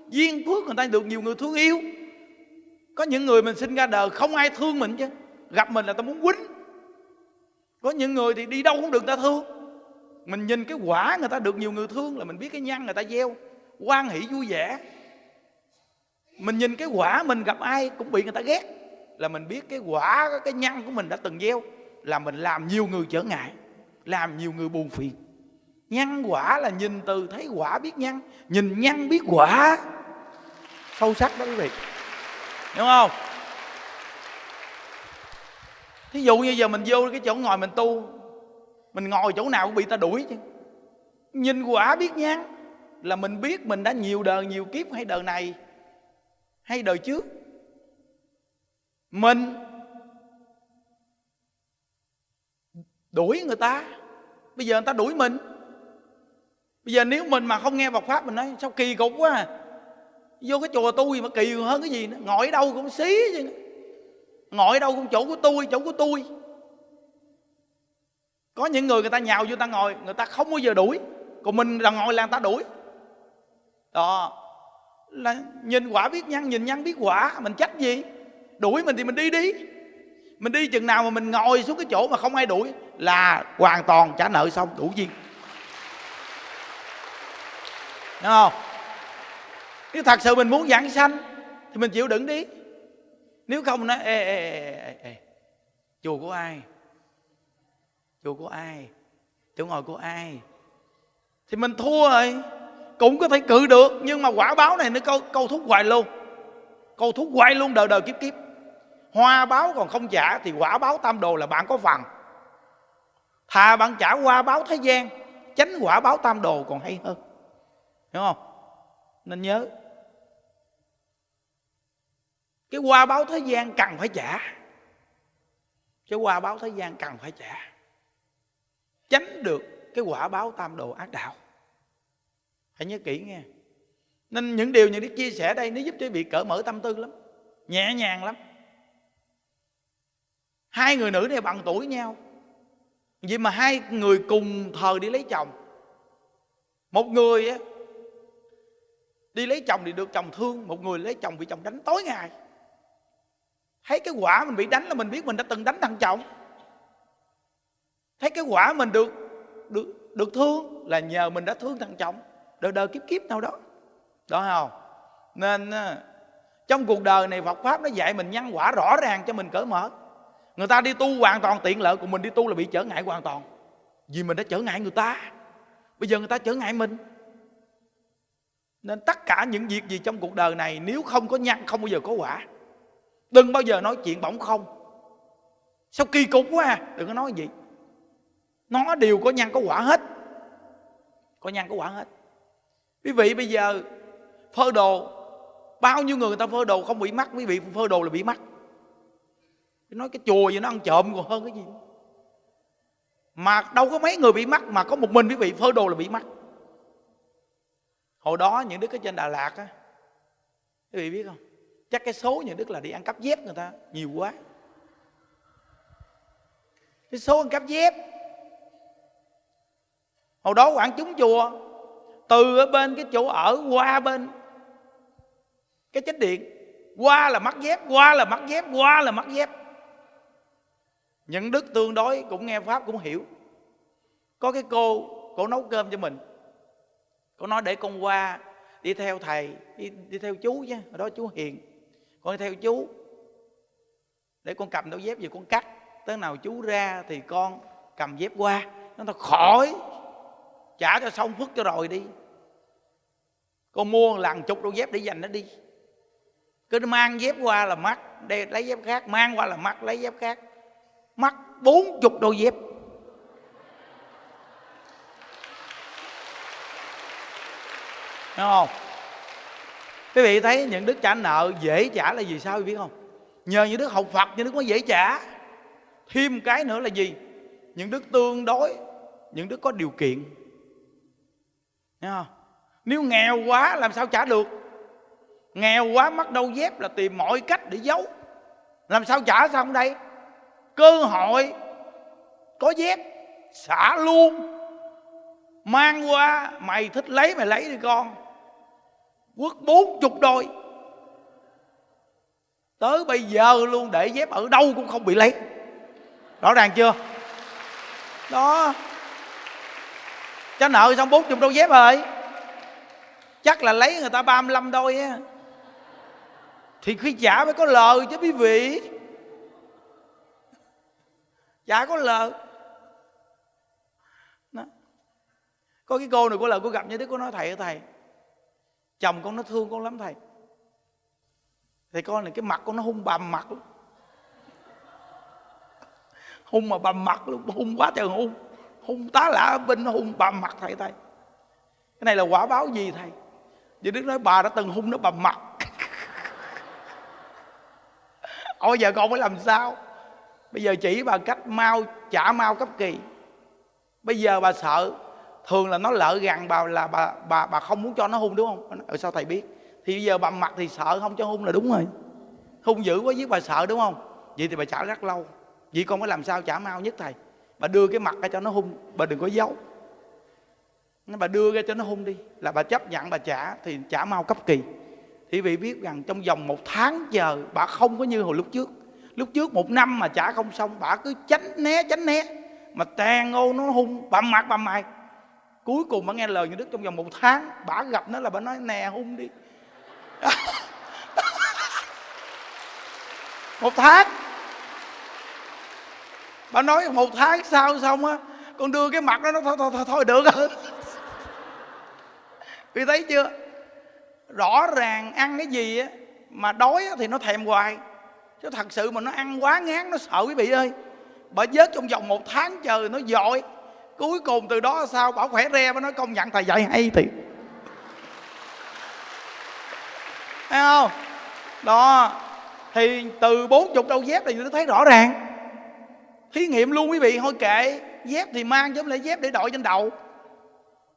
Duyên phước người ta được nhiều người thương yêu. Có những người mình sinh ra đời không ai thương mình chứ. Gặp mình là ta muốn quýnh. Có những người thì đi đâu cũng được ta thương mình nhìn cái quả người ta được nhiều người thương là mình biết cái nhân người ta gieo, quan hỷ vui vẻ. Mình nhìn cái quả mình gặp ai cũng bị người ta ghét, là mình biết cái quả, cái nhân của mình đã từng gieo, là mình làm nhiều người trở ngại, làm nhiều người buồn phiền. Nhân quả là nhìn từ thấy quả biết nhân nhìn nhân biết quả. Sâu sắc đó quý vị. Đúng không? Thí dụ như giờ mình vô cái chỗ ngồi mình tu mình ngồi chỗ nào cũng bị ta đuổi chứ. Nhìn quả biết nhân là mình biết mình đã nhiều đời, nhiều kiếp hay đời này, hay đời trước. Mình đuổi người ta, bây giờ người ta đuổi mình. Bây giờ nếu mình mà không nghe Phật pháp, mình nói sao kỳ cục quá à. vô cái chùa tôi mà kỳ hơn cái gì nữa. Ngồi đâu cũng xí chứ. Ngồi đâu cũng chỗ của tôi, chỗ của tôi có những người người ta nhào vô ta ngồi người ta không bao giờ đuổi. Còn mình là ngồi là người ta đuổi. Đó. Là nhìn quả biết nhân nhìn nhân biết quả. Mình trách gì? Đuổi mình thì mình đi đi. Mình đi chừng nào mà mình ngồi xuống cái chỗ mà không ai đuổi là hoàn toàn trả nợ xong đủ duyên. Đúng không? Nếu thật sự mình muốn giảng sanh thì mình chịu đựng đi. Nếu không nó ê, ê, ê, ê, ê. chùa của ai? Chùa của ai? Chỗ ngồi của ai? Thì mình thua rồi. Cũng có thể cự được nhưng mà quả báo này nó câu, câu thúc hoài luôn. Câu thúc hoài luôn đời đời kiếp kiếp. Hoa báo còn không trả thì quả báo tam đồ là bạn có phần. Thà bạn trả hoa báo thế gian tránh quả báo tam đồ còn hay hơn. Hiểu không? Nên nhớ. Cái hoa báo thế gian cần phải trả. Cái hoa báo thế gian cần phải trả tránh được cái quả báo tam đồ ác đạo. Hãy nhớ kỹ nghe. Nên những điều những đức chia sẻ đây, nó giúp cho bị vị cởi mở tâm tư lắm, nhẹ nhàng lắm. Hai người nữ này bằng tuổi nhau. Vì mà hai người cùng thời đi lấy chồng. Một người á, đi lấy chồng thì được chồng thương, một người lấy chồng bị chồng đánh tối ngày. Thấy cái quả mình bị đánh là mình biết mình đã từng đánh thằng chồng thấy cái quả mình được được được thương là nhờ mình đã thương thằng chồng. Đời đời kiếp kiếp nào đó. Đó không? Nên trong cuộc đời này Phật pháp nó dạy mình nhân quả rõ ràng cho mình cởi mở. Người ta đi tu hoàn toàn tiện lợi của mình đi tu là bị trở ngại hoàn toàn. Vì mình đã trở ngại người ta. Bây giờ người ta trở ngại mình. Nên tất cả những việc gì trong cuộc đời này, nếu không có nhân, không bao giờ có quả. Đừng bao giờ nói chuyện bỗng không. Sao kỳ cục quá à? Đừng có nói gì nó đều có nhân có quả hết. Có nhân có quả hết. Quý vị, bây giờ phơ đồ, bao nhiêu người người ta phơ đồ không bị mắc, quý vị phơ đồ là bị mắc. Nói cái chùa gì nó ăn trộm còn hơn cái gì mà đâu có mấy người bị mắc mà có một mình quý vị phơ đồ là bị mắc. Hồi đó những đức ở trên đà lạt á, quý vị biết không? Chắc cái số những đức là đi ăn cắp dép người ta, nhiều quá. Cái số ăn cắp dép hồi đó quảng chúng chùa từ ở bên cái chỗ ở qua bên cái chánh điện qua là mắc dép qua là mắc dép qua là mắc dép. Những đức tương đối cũng nghe pháp cũng hiểu. Có cái cô cô nấu cơm cho mình. Cô nói để con qua đi theo thầy đi, đi theo chú chứ ở đó chú hiền. Con đi theo chú để con cầm đôi dép về con cắt. Tới nào chú ra thì con cầm dép qua. Nó khỏi trả cho xong phức cho rồi đi con mua lần chục đôi dép để dành nó đi cứ mang dép qua là mắc để lấy dép khác mang qua là mắc lấy dép khác mắc bốn chục đôi dép Đúng không? Quý vị thấy những đức trả nợ dễ trả là vì sao quý vị biết không? Nhờ những đức học Phật những đức mới dễ trả. Thêm cái nữa là gì? Những đức tương đối, những đức có điều kiện. Thấy không? Nếu nghèo quá làm sao trả được? Nghèo quá mắc đâu dép là tìm mọi cách để giấu. Làm sao trả xong đây? Cơ hội có dép, xả luôn mang qua, mày thích lấy, mày lấy đi con quất bốn chục đôi tới bây giờ luôn để dép ở đâu cũng không bị lấy rõ ràng chưa đó cho nợ xong bút chùm đôi dép rồi? Chắc là lấy người ta 35 đôi á. Thì khi trả mới có lời chứ, quý vị. Chả có lời. Đó. có cái cô này có lời, cô gặp như thế cô nói, thầy ơi, thầy. Chồng con nó thương con lắm, thầy. Thầy con này cái mặt con nó hung bầm mặt lắm. Hung mà bầm mặt luôn, hung quá trời hung hung tá lạ bên nó hung bầm mặt thầy thầy. Cái này là quả báo gì thầy? Vì đức nói, bà đã từng hung nó bầm mặt ôi, giờ con phải làm sao? Bây giờ chỉ bà cách mau, trả mau cấp kỳ. Bây giờ bà sợ, thường là nó lỡ gằn bà là bà bà bà không muốn cho nó hung, đúng không? Ở sao thầy biết? Thì bây giờ bà mặt thì sợ không cho hung là đúng rồi. Hung dữ quá với bà sợ, đúng không? Vậy thì bà trả rất lâu. Vậy con phải làm sao trả mau nhất thầy? Bà đưa cái mặt ra cho nó hung, bà đừng có giấu. Bà đưa ra cho nó hung đi, là bà chấp nhận bà trả, thì trả mau cấp kỳ. Thì vị biết rằng trong vòng một tháng chờ, bà không có như hồi lúc trước. Lúc trước một năm mà trả không xong, bà cứ tránh né tránh né. Mà tàn ô nó hung bầm mặt bầm mày cuối cùng bà nghe lời như đức trong vòng một tháng, bà gặp nó là bà nói, nè, hung đi. Một tháng bà nói một tháng sau xong á con đưa cái mặt đó nó thôi thôi thôi, thôi được rồi vì thấy chưa? Rõ ràng ăn cái gì á mà đói thì nó thèm hoài. Chứ thật sự mà nó ăn quá ngán nó sợ quý vị ơi. Bà vớt trong vòng một tháng trời nó dội. Cuối cùng từ đó sao bảo khỏe re mới nói công nhận thầy dạy hay thì thấy không? Đó. Thì từ bốn chục đôi dép thì tôi thấy rõ ràng thí nghiệm luôn quý vị thôi kệ. Dép thì mang chứ không lẽ dép để đội trên đầu.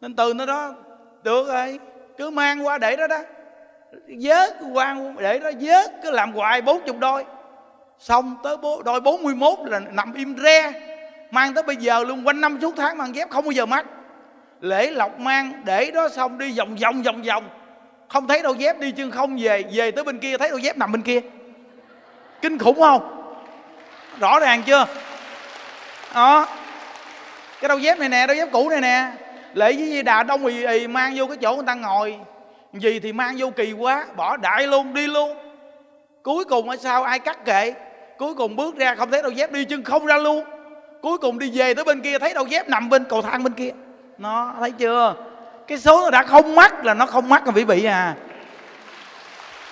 Nên từ nó đó được rồi. Cứ mang qua để đó đó. Vớt quan để đó vớt cứ làm hoài bốn chục đôi. Xong tới bố, đôi 41 là nằm im re. Mang tới bây giờ luôn quanh năm suốt tháng mang dép không bao giờ mắc. Lễ lộc mang để đó xong đi vòng vòng vòng vòng. Không thấy đâu dép đi chân không về về tới bên kia thấy đâu dép nằm bên kia. Kinh khủng không? Rõ ràng chưa? Đó cái đôi dép này nè đôi dép cũ này nè. Lễ với di đà đông ì ì mang vô cái chỗ người ta ngồi. Gì thì mang vô kỳ quá bỏ đại luôn đi luôn. Cuối cùng ở sau ai cắt kệ? Cuối cùng bước ra không thấy đôi dép đi chân không ra luôn. Cuối cùng đi về tới bên kia thấy đôi dép nằm bên cầu thang bên kia. Nó thấy chưa? Cái số nó đã không mắc là nó không mắc rồi quý vị à.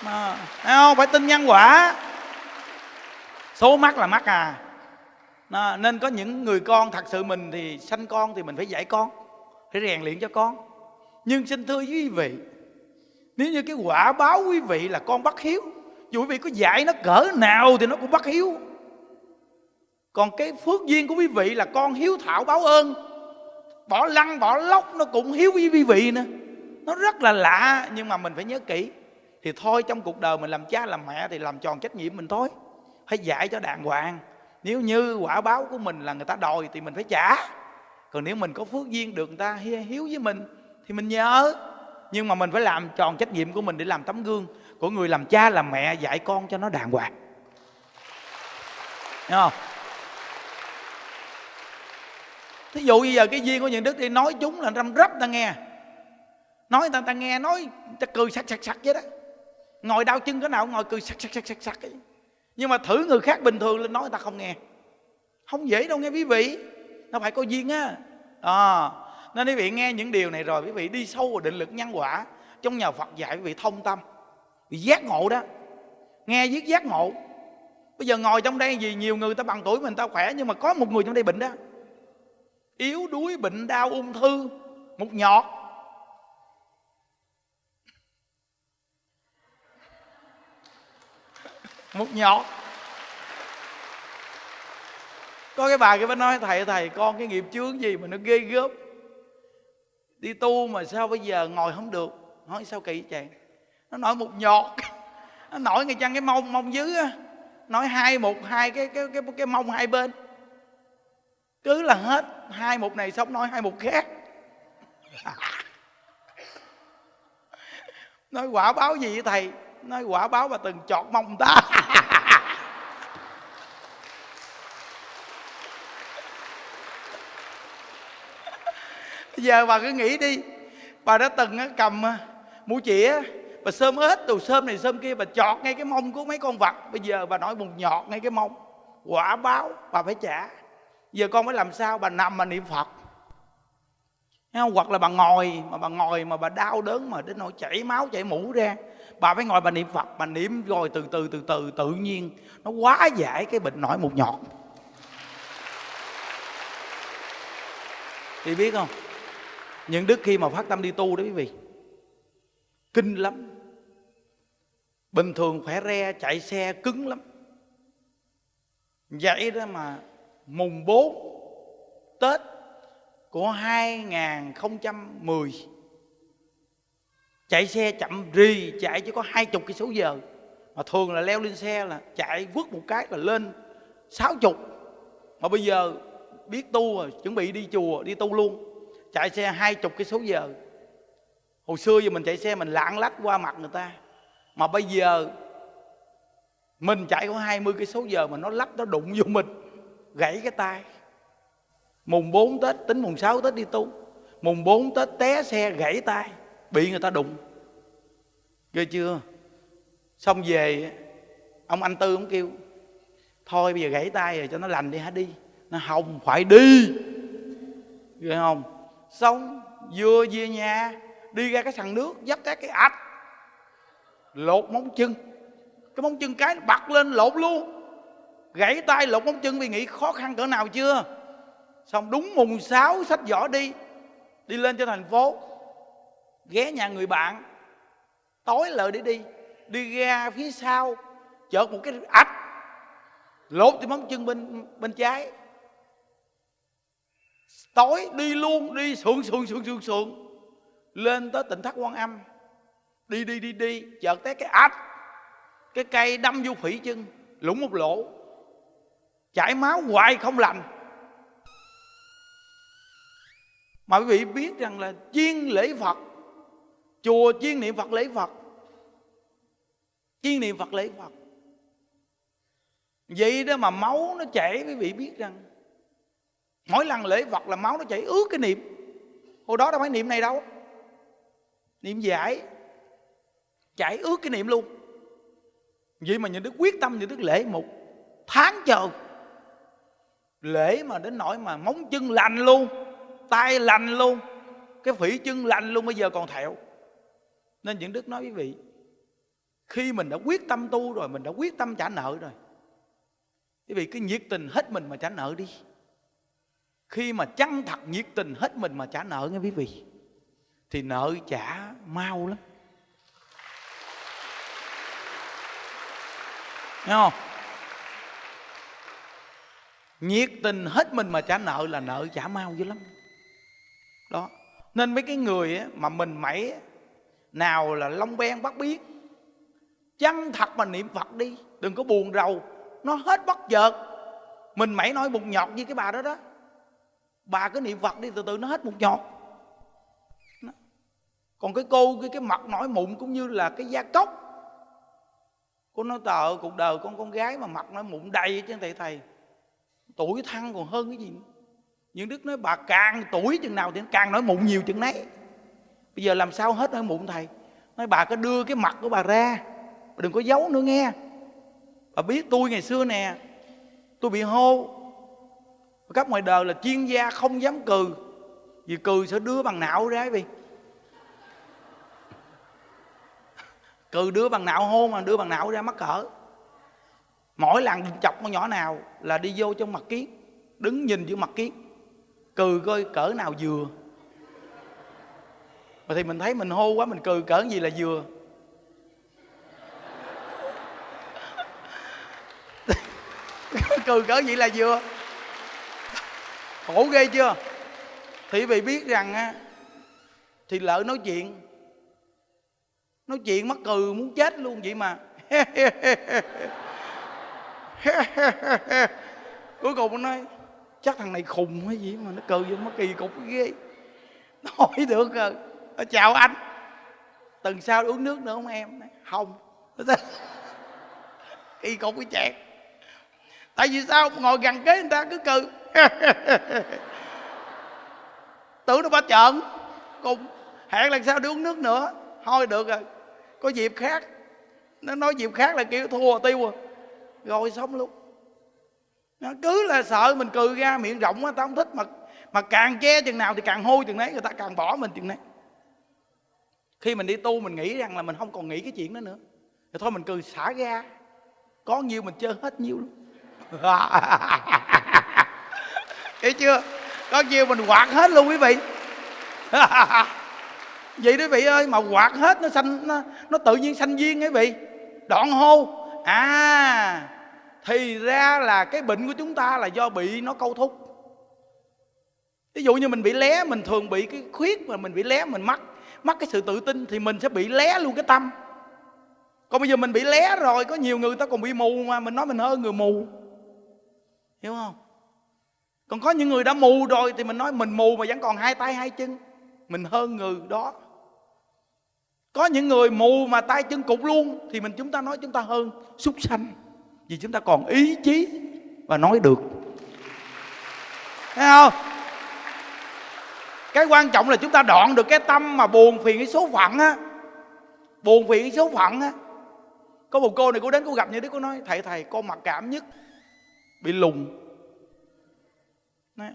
Mà, không? Phải tin nhân quả. Số mắc là mắc à à, nên có những người con thật sự mình thì sanh con thì mình phải dạy con phải rèn luyện cho con. Nhưng xin thưa quý vị nếu như cái quả báo quý vị là con bắt hiếu dù quý vị có dạy nó cỡ nào thì nó cũng bắt hiếu. Còn cái phước duyên của quý vị là con hiếu thảo báo ơn bỏ lăng bỏ lóc nó cũng hiếu với quý vị nữa. Nó rất là lạ nhưng mà mình phải nhớ kỹ. Thì thôi trong cuộc đời mình làm cha làm mẹ thì làm tròn trách nhiệm mình thôi. Phải dạy cho đàng hoàng nếu như quả báo của mình là người ta đòi thì mình phải trả. Còn nếu mình có phước duyên được người ta hiếu với mình thì mình nhớ nhưng mà mình phải làm tròn trách nhiệm của mình để làm tấm gương của người làm cha, làm mẹ, dạy con cho nó đàng hoàng. Hiểu không? Thí dụ bây giờ cái duyên của những đức đi, nói chúng là răm rắp ta nghe. Nói ta ta nghe, nói ta cười sặc sặc sặc vậy đó. Ngồi đau chân cái nào ngồi cười sặc sặc sặc sặc sặc nhưng mà thử người khác bình thường lên nói người ta không nghe. Không dễ đâu nghe quý vị. Nó phải có duyên á. À, nên quý vị nghe những điều này rồi quý vị đi sâu vào định lực nhân quả. Trong nhà Phật dạy quý vị thông tâm. Vì giác ngộ đó. Nghe viết giác ngộ. Bây giờ ngồi trong đây vì nhiều người ta bằng tuổi mình ta khỏe nhưng mà có một người trong đây bệnh đó. Yếu đuối bệnh đau ung thư một nhọt. Một nhọt có cái bà kia mới nói, thầy thầy, con cái nghiệp chướng gì mà nó ghê gớm. Đi tu mà sao bây giờ ngồi không được? Nói sao kỳ vậy? Nó nói một nhọt. Nó nổi ngay chăng cái mông mông dưới á. Nói hai một hai cái cái cái cái mông hai bên. Cứ là hết, hai một này xong nói hai một khác. Nói quả báo gì vậy thầy? Nói quả báo mà từng chọt mông ta. Giờ bà cứ nghĩ đi. Bà đã từng cầm à, mũi chĩa, bà sơm ếch, đồ sơm này sơm kia, bà chọt ngay cái mông của mấy con vật. Bây giờ bà nói bùng nhọt ngay cái mông. Quả báo bà phải trả. Giờ con phải làm sao? Bà nằm mà niệm phật. Không? hoặc là bà ngồi, mà bà ngồi mà bà đau đớn mà đến nỗi chảy máu, chảy mũ ra bà phải ngồi bà niệm phật, bà niệm rồi từ từ từ từ, tự nhiên. Nó quá giải cái bệnh nổi một nhọt. Thì biết không? Những đức khi mà phát tâm đi tu đó quý vị, kinh lắm. Bình thường khỏe re, chạy xe cứng lắm. Vậy đó mà mùng 4 Tết của 2010 chạy xe chậm rì, chạy chỉ có hai chục cái số giờ. Mà thường là leo lên xe là chạy quất một cái là lên sáu chục. Mà bây giờ biết tu rồi, chuẩn bị đi chùa, đi tu luôn. Chạy xe hai chục cái số giờ. Hồi xưa giờ mình chạy xe mình lạng lách qua mặt người ta. Mà bây giờ mình chạy có 20 cái số giờ mà nó lách, nó đụng vô mình, gãy cái tay. Mùng 4 Tết, tính mùng 6 Tết đi tu. Mùng 4 Tết té xe gãy tay bị người ta đụng. Ghê chưa? Xong về, ông anh tư ông kêu, thôi bây giờ gãy tay rồi cho nó lành đi, hả đi. Nó, không, phải đi. Ghê không? Xong, vừa về nhà, đi ra cái sàn nước dắt cái cái ạch, lột móng chân. Cái móng chân cái bật lên, lột luôn. Gãy tay, lột móng chân vì nghĩ khó khăn cỡ nào chưa? Xong đúng mùng sáu, sách vỏ đi. Đi lên cho thành phố ghé nhà người bạn, tối lợi để đi đi ra phía sau, chợt một cái ạch, lột cái móng chân bên bên trái. Tối đi luôn, đi sượng sượng sượng sượng sượng lên tới tỉnh thất quan âm. Đi đi đi đi, chợt té cái ách cái cây đâm vô phỉ chân lũng một lỗ, chảy máu hoài không lành. Mà quý vị biết rằng là chuyên lễ phật chùa chuyên niệm phật lễ phật. Chuyên niệm phật lễ phật. Vậy đó mà máu nó chảy, quý vị biết rằng mỗi lần lễ phật là máu nó chảy ướt cái niệm. Hồi đó đâu phải niệm này đâu. Niệm giải chảy ướt cái niệm luôn. Vậy mà những đức quyết tâm, những đức lễ một tháng chờ. Lễ mà đến nỗi mà móng chân lành luôn, tay lành luôn, cái phỉ chân lành luôn, bây giờ còn thẹo nên những đức nói quý vị, khi mình đã quyết tâm tu rồi, mình đã quyết tâm trả nợ rồi, quý vị cứ nhiệt tình hết mình mà trả nợ đi. Khi mà chân thật nhiệt tình hết mình mà trả nợ nghe quý vị, thì nợ trả mau lắm. Nghe không? Nhiệt tình hết mình mà trả nợ là nợ trả mau dữ lắm. Đó. Nên mấy cái người mà mình mẩy nào là long ben bắt biến, Chân thật mà niệm Phật đi Đừng có buồn rầu. Nó hết bất chợt. Mình mẩy nói một nhọt như cái bà đó đó. Bà cứ niệm Phật đi từ từ nó hết một nhọt. Còn cái cô cái, cái mặt nổi mụn cũng như là cái da cốc Cô nói tờ cuộc đời con con gái mà mặt nó mụn đầy chứ thầy thầy. Tuổi thăng còn hơn cái gì nữa. Những Đức nói bà càng tuổi chừng nào thì càng nói mụn nhiều chừng nấy. Bây giờ làm sao hết nói mụn thầy? Nói, bà có đưa cái mặt của bà ra. Bà Đừng có giấu nữa nghe. Bà biết tôi ngày xưa nè, Tôi bị hô. Các ngoài đời là chuyên gia không dám cừ. Vì cừ sẽ đưa bằng não ra vì cừ đưa bằng não hôn mà đưa bằng não ra mắc cỡ. Mỗi lần chọc con nhỏ nào là đi vô trong mặt kiến. Đứng nhìn giữa mặt kiến. Cừ coi cỡ nào vừa mà thì mình thấy mình hô quá, mình cười cỡ gì là vừa. Cười cỡ gì là vừa. Khổ ghê chưa? Thì vì vị biết rằng á, thì lỡ nói chuyện. Nói chuyện mắc cười muốn chết luôn vậy mà. Cuối cùng nó nói, chắc thằng này khùng hay gì mà, nó cười vô nó kỳ cục ghê. Nói được rồi nó chào anh. Tuần sau uống nước nữa không em? Không. Y cục cái chẹt. Tại vì sao ngồi gần kế người ta cứ cừ tưởng nó ba trợn. Cùng hẹn lần sau đi uống nước nữa. Thôi được rồi. Có dịp khác. Nó nói dịp khác là kiểu thua tiêu rồi, rồi xong luôn. Nó cứ là sợ mình cười ra miệng rộng á tao không thích. Mà mà càng che chừng nào thì càng hôi chừng đấy người ta càng bỏ mình chừng đấy khi mình đi tu mình nghĩ rằng là mình không còn nghĩ cái chuyện đó nữa. Thì thôi mình cười xả ra có nhiêu mình chơi hết nhiêu luôn. Thấy chưa? Có nhiêu mình quạt hết luôn quý vị. Vậy đó vị ơi mà quạt hết nó xanh nó, nó tự nhiên xanh viên ấy vị. Đoạn hô. À thì ra là cái bệnh của chúng ta là do bị nó câu thúc. Ví dụ như mình bị lé mình thường bị cái khuyết mà mình bị lé mình mắc mất cái sự tự tin thì mình sẽ bị lé luôn cái tâm. Còn bây giờ mình bị lé rồi, có nhiều người ta còn bị mù mà, mình nói mình hơn người mù. Hiểu không? Còn có những người đã mù rồi thì mình nói mình mù mà vẫn còn hai tay hai chân. Mình hơn người đó. Có những người mù mà tay chân cụt luôn thì mình chúng ta nói chúng ta hơn, súc sanh. Vì chúng ta còn ý chí và nói được. Thấy không? Cái quan trọng là chúng ta đoạn được cái tâm mà buồn phiền cái số phận á. Buồn phiền cái số phận á. Có một cô này cô đến cô gặp như thế cô nói thầy thầy con mặc cảm nhất. Bị lùng. Nói,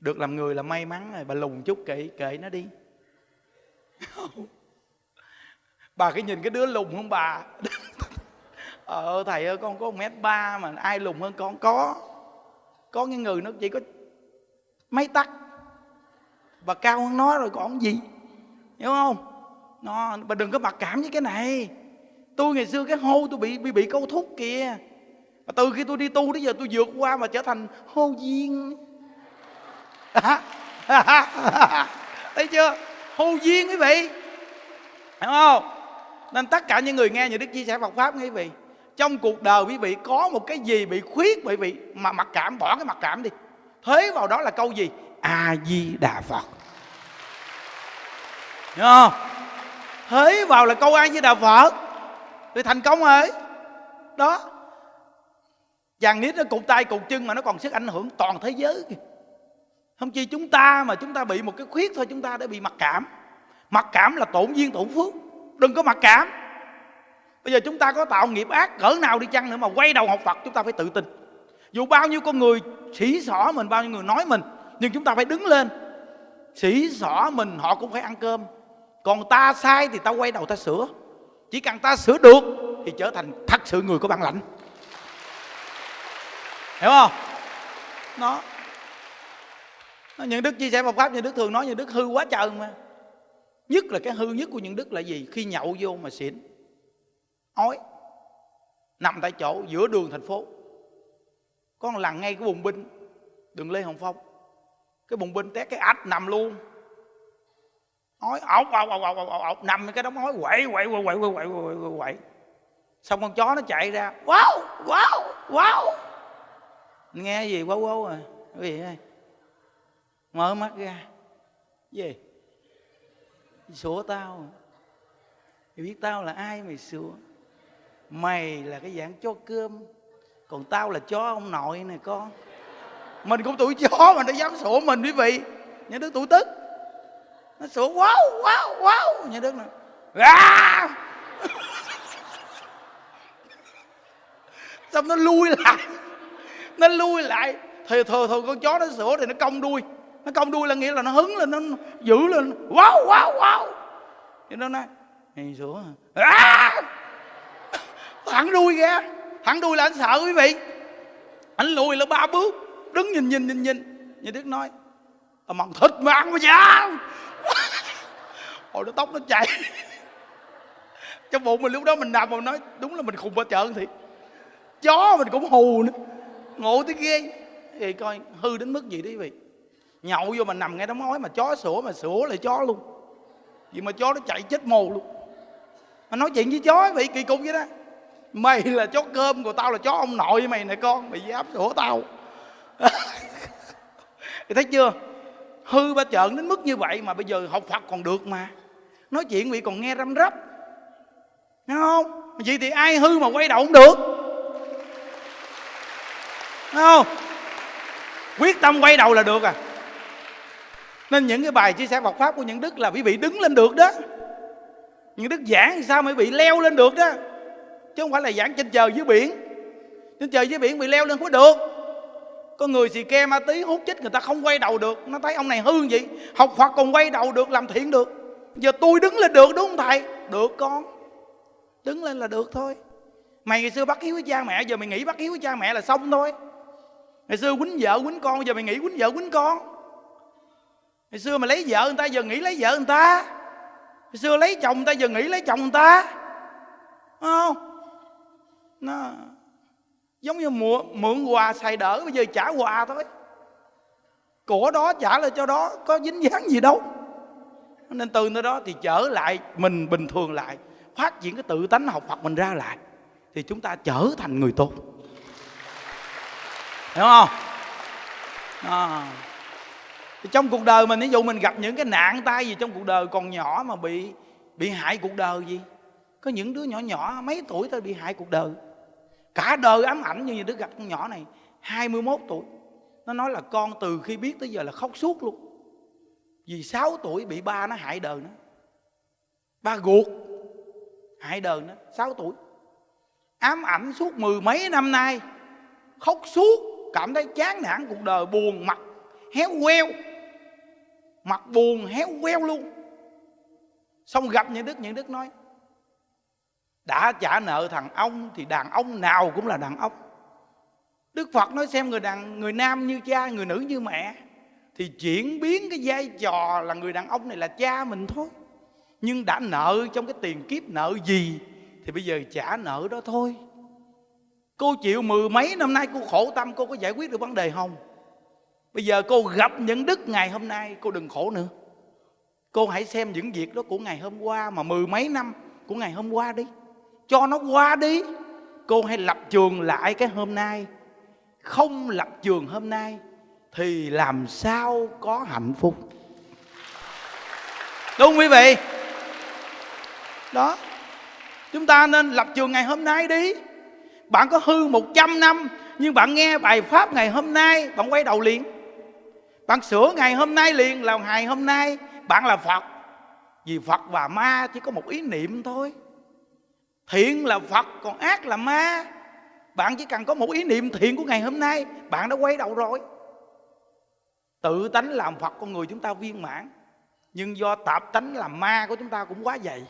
được làm người là may mắn rồi bà lùng chút kệ kệ nó đi. Bà cái nhìn cái đứa lùn hơn bà. Ờ thầy ơi con có một mét ba mà ai lùn hơn con? Có. Có những người nó chỉ có mấy tắc và cao hơn nó rồi còn gì? Hiểu không? Nó, bà đừng có mặc cảm với cái này. Tôi ngày xưa cái hô tôi bị bị bị câu thúc kìa. Và từ khi tôi đi tu đến giờ tôi vượt qua mà trở thành hô duyên thấy chưa? Hô duyên quý vị. Hiểu không? Nên tất cả những người nghe những đức chia sẻ Phật pháp, quý vị, trong cuộc đời quý vị có một cái gì bị khuyết, quý vị, mà mặc cảm, bỏ cái mặc cảm đi. Thế vào đó là câu gì? A di đà phật hiểu không? Thế vào là câu a với đà phật. Thì thành công rồi. Đó. Chàng nít nó cụt tay cụt chân mà nó còn sức ảnh hưởng toàn thế giới kìa. Không chi chúng ta mà chúng ta bị một cái khuyết thôi, chúng ta đã bị mặc cảm. Mặc cảm là tổn duyên, tổn phước. Đừng có mặc cảm. Bây giờ chúng ta có tạo nghiệp ác, cỡ nào đi chăng nữa mà quay đầu học phật, chúng ta phải tự tin. Dù bao nhiêu con người sỉ xỏ mình, bao nhiêu người nói mình, nhưng chúng ta phải đứng lên. Sỉ xỏ mình, họ cũng phải ăn cơm còn ta sai thì ta quay đầu ta sửa. Chỉ cần ta sửa được thì trở thành thật sự người có bản lãnh. Hiểu không? Nó những đức chia sẻ Phật pháp, những đức thường nói, những đức hư quá trời mà. Nhất là cái hư nhất của những đức là gì? Khi nhậu vô mà xỉn. Ói. Nằm tại chỗ giữa đường thành phố. Con lần ngay cái bùng binh, đường lê hồng phong. Cái bùng binh té cái ách nằm luôn ói ọc ọc ọc ọc ọc ọc nằm cái đống ói quậy quậy quậy quậy quậy quậy quậy quậy xong con chó nó chạy ra, wow wow wow. Nghe gì, wow wow à? Cái gì đây? mở mắt ra. Gì? Sủa tao. Mày biết tao là ai mày sủa? Mày là cái dạng chó cơm, còn tao là chó ông nội nè con. Mình cũng tuổi chó mà nó dám sủa mình quý vị. Những đứa tuổi tức nó sủa wow wow wow. Như đứa này à! xong nó lui lại. Nó lui lại. Thì thường thường con chó nó sủa thì nó cong đuôi. Nó cong đuôi là nghĩa là nó hứng lên nó giữ lên. Wow wow wow. Thì nó nói này sủa à! thẳng đuôi ra. Thẳng đuôi là anh sợ quý vị. Anh lùi là ba bước. Đứng nhìn nhìn nhìn nhìn. Như đức nói à, mặn thịt mà ăn mà sao hồi đó tóc nó chạy trong bụng mình lúc đó mình nằm mà nói, đúng là mình khùng ba chợ thì chó mình cũng hù nữa. Ngộ tới ghê. Thì coi, hư đến mức gì đấy vị. Nhậu vô mà nằm ngay đóng ói mà chó sủa mà sủa lại chó luôn. Vì mà chó nó chạy chết mồ luôn. Mà nói chuyện với chó vị, kỳ cục vậy đó. Mày là chó cơm của tao là chó ông nội với mày nè con. Mày dám sủa tao. Thì thấy chưa? Hư ba trợn đến mức như vậy mà bây giờ học phật còn được mà nói chuyện vị còn nghe răm rắp. Nghe không? Vậy thì ai hư mà quay đầu cũng được. Nghe không? Quyết tâm quay đầu là được à. Nên những cái bài chia sẻ Phật pháp của những đức là quý vị đứng lên được đó. Những đức giảng sao mới bị leo lên được đó? Chứ không phải là giảng trên trời dưới biển. Trên trời dưới biển bị leo lên không có được. Có người xì ke ma tí hút chích người ta không quay đầu được. Nó thấy ông này hư vậy học Phật còn quay đầu được, làm thiện được giờ tôi đứng lên được đúng không thầy? Được con. Đứng lên là được thôi. Mày ngày xưa bắt hiếu với cha mẹ giờ mày nghĩ bắt hiếu với cha mẹ là xong thôi. Ngày xưa quýnh vợ quýnh con giờ mày nghĩ quýnh vợ quýnh con. Ngày xưa mày lấy vợ người ta giờ nghĩ lấy vợ người ta. Ngày xưa lấy chồng người ta giờ nghĩ lấy chồng người ta. Đúng không? Nó giống như mượn, mượn quà xài đỡ bây giờ trả quà thôi. Của đó trả lại cho đó có dính dáng gì đâu nên từ nơi đó thì trở lại mình bình thường lại, phát triển cái tự tánh học Phật mình ra lại, thì chúng ta trở thành người tốt. Hiểu không? À. thì trong cuộc đời mình, ví dụ mình gặp những cái nạn tai gì trong cuộc đời, còn nhỏ mà bị bị hại cuộc đời gì? Có những đứa nhỏ nhỏ, mấy tuổi thôi bị hại cuộc đời. Cả đời ám ảnh như đứa gặp con nhỏ này 21 tuổi. Nó nói là con từ khi biết tới giờ là khóc suốt luôn vì 6 tuổi bị ba nó hại đời nó. Ba ruột hại đời nó 6 tuổi. Ám ảnh suốt mười mấy năm nay, khóc suốt, cảm thấy chán nản, cuộc đời buồn, mặt héo queo. Mặt buồn, héo queo luôn. Xong gặp những đức những đức nói, đã trả nợ thằng ông thì đàn ông nào cũng là đàn ông. Đức phật nói xem người đàn, người nam như cha, người nữ như mẹ thì chuyển biến cái vai trò là người đàn ông này là cha mình thôi. Nhưng đã nợ trong cái tiền kiếp nợ gì, thì bây giờ trả nợ đó thôi. Cô chịu mười mấy năm nay, cô khổ tâm, cô có giải quyết được vấn đề không? Bây giờ cô gặp những đức ngày hôm nay, cô đừng khổ nữa. Cô hãy xem những việc đó của ngày hôm qua mà mười mấy năm của ngày hôm qua đi. Cho nó qua đi. Cô hãy lập trường lại cái hôm nay. Không lập trường hôm nay thì làm sao có hạnh phúc? Đúng không quý vị, đó, chúng ta nên lập trường ngày hôm nay đi. Bạn có hư 100 năm, nhưng bạn nghe bài pháp ngày hôm nay, bạn quay đầu liền. Bạn sửa ngày hôm nay liền là ngày hôm nay, bạn là phật. Vì phật và ma chỉ có một ý niệm thôi. Thiện là phật, còn ác là ma. Bạn chỉ cần có một ý niệm thiện của ngày hôm nay, bạn đã quay đầu rồi tự tánh làm phật con người chúng ta viên mãn. Nhưng do tạp tánh làm ma của chúng ta cũng quá dày,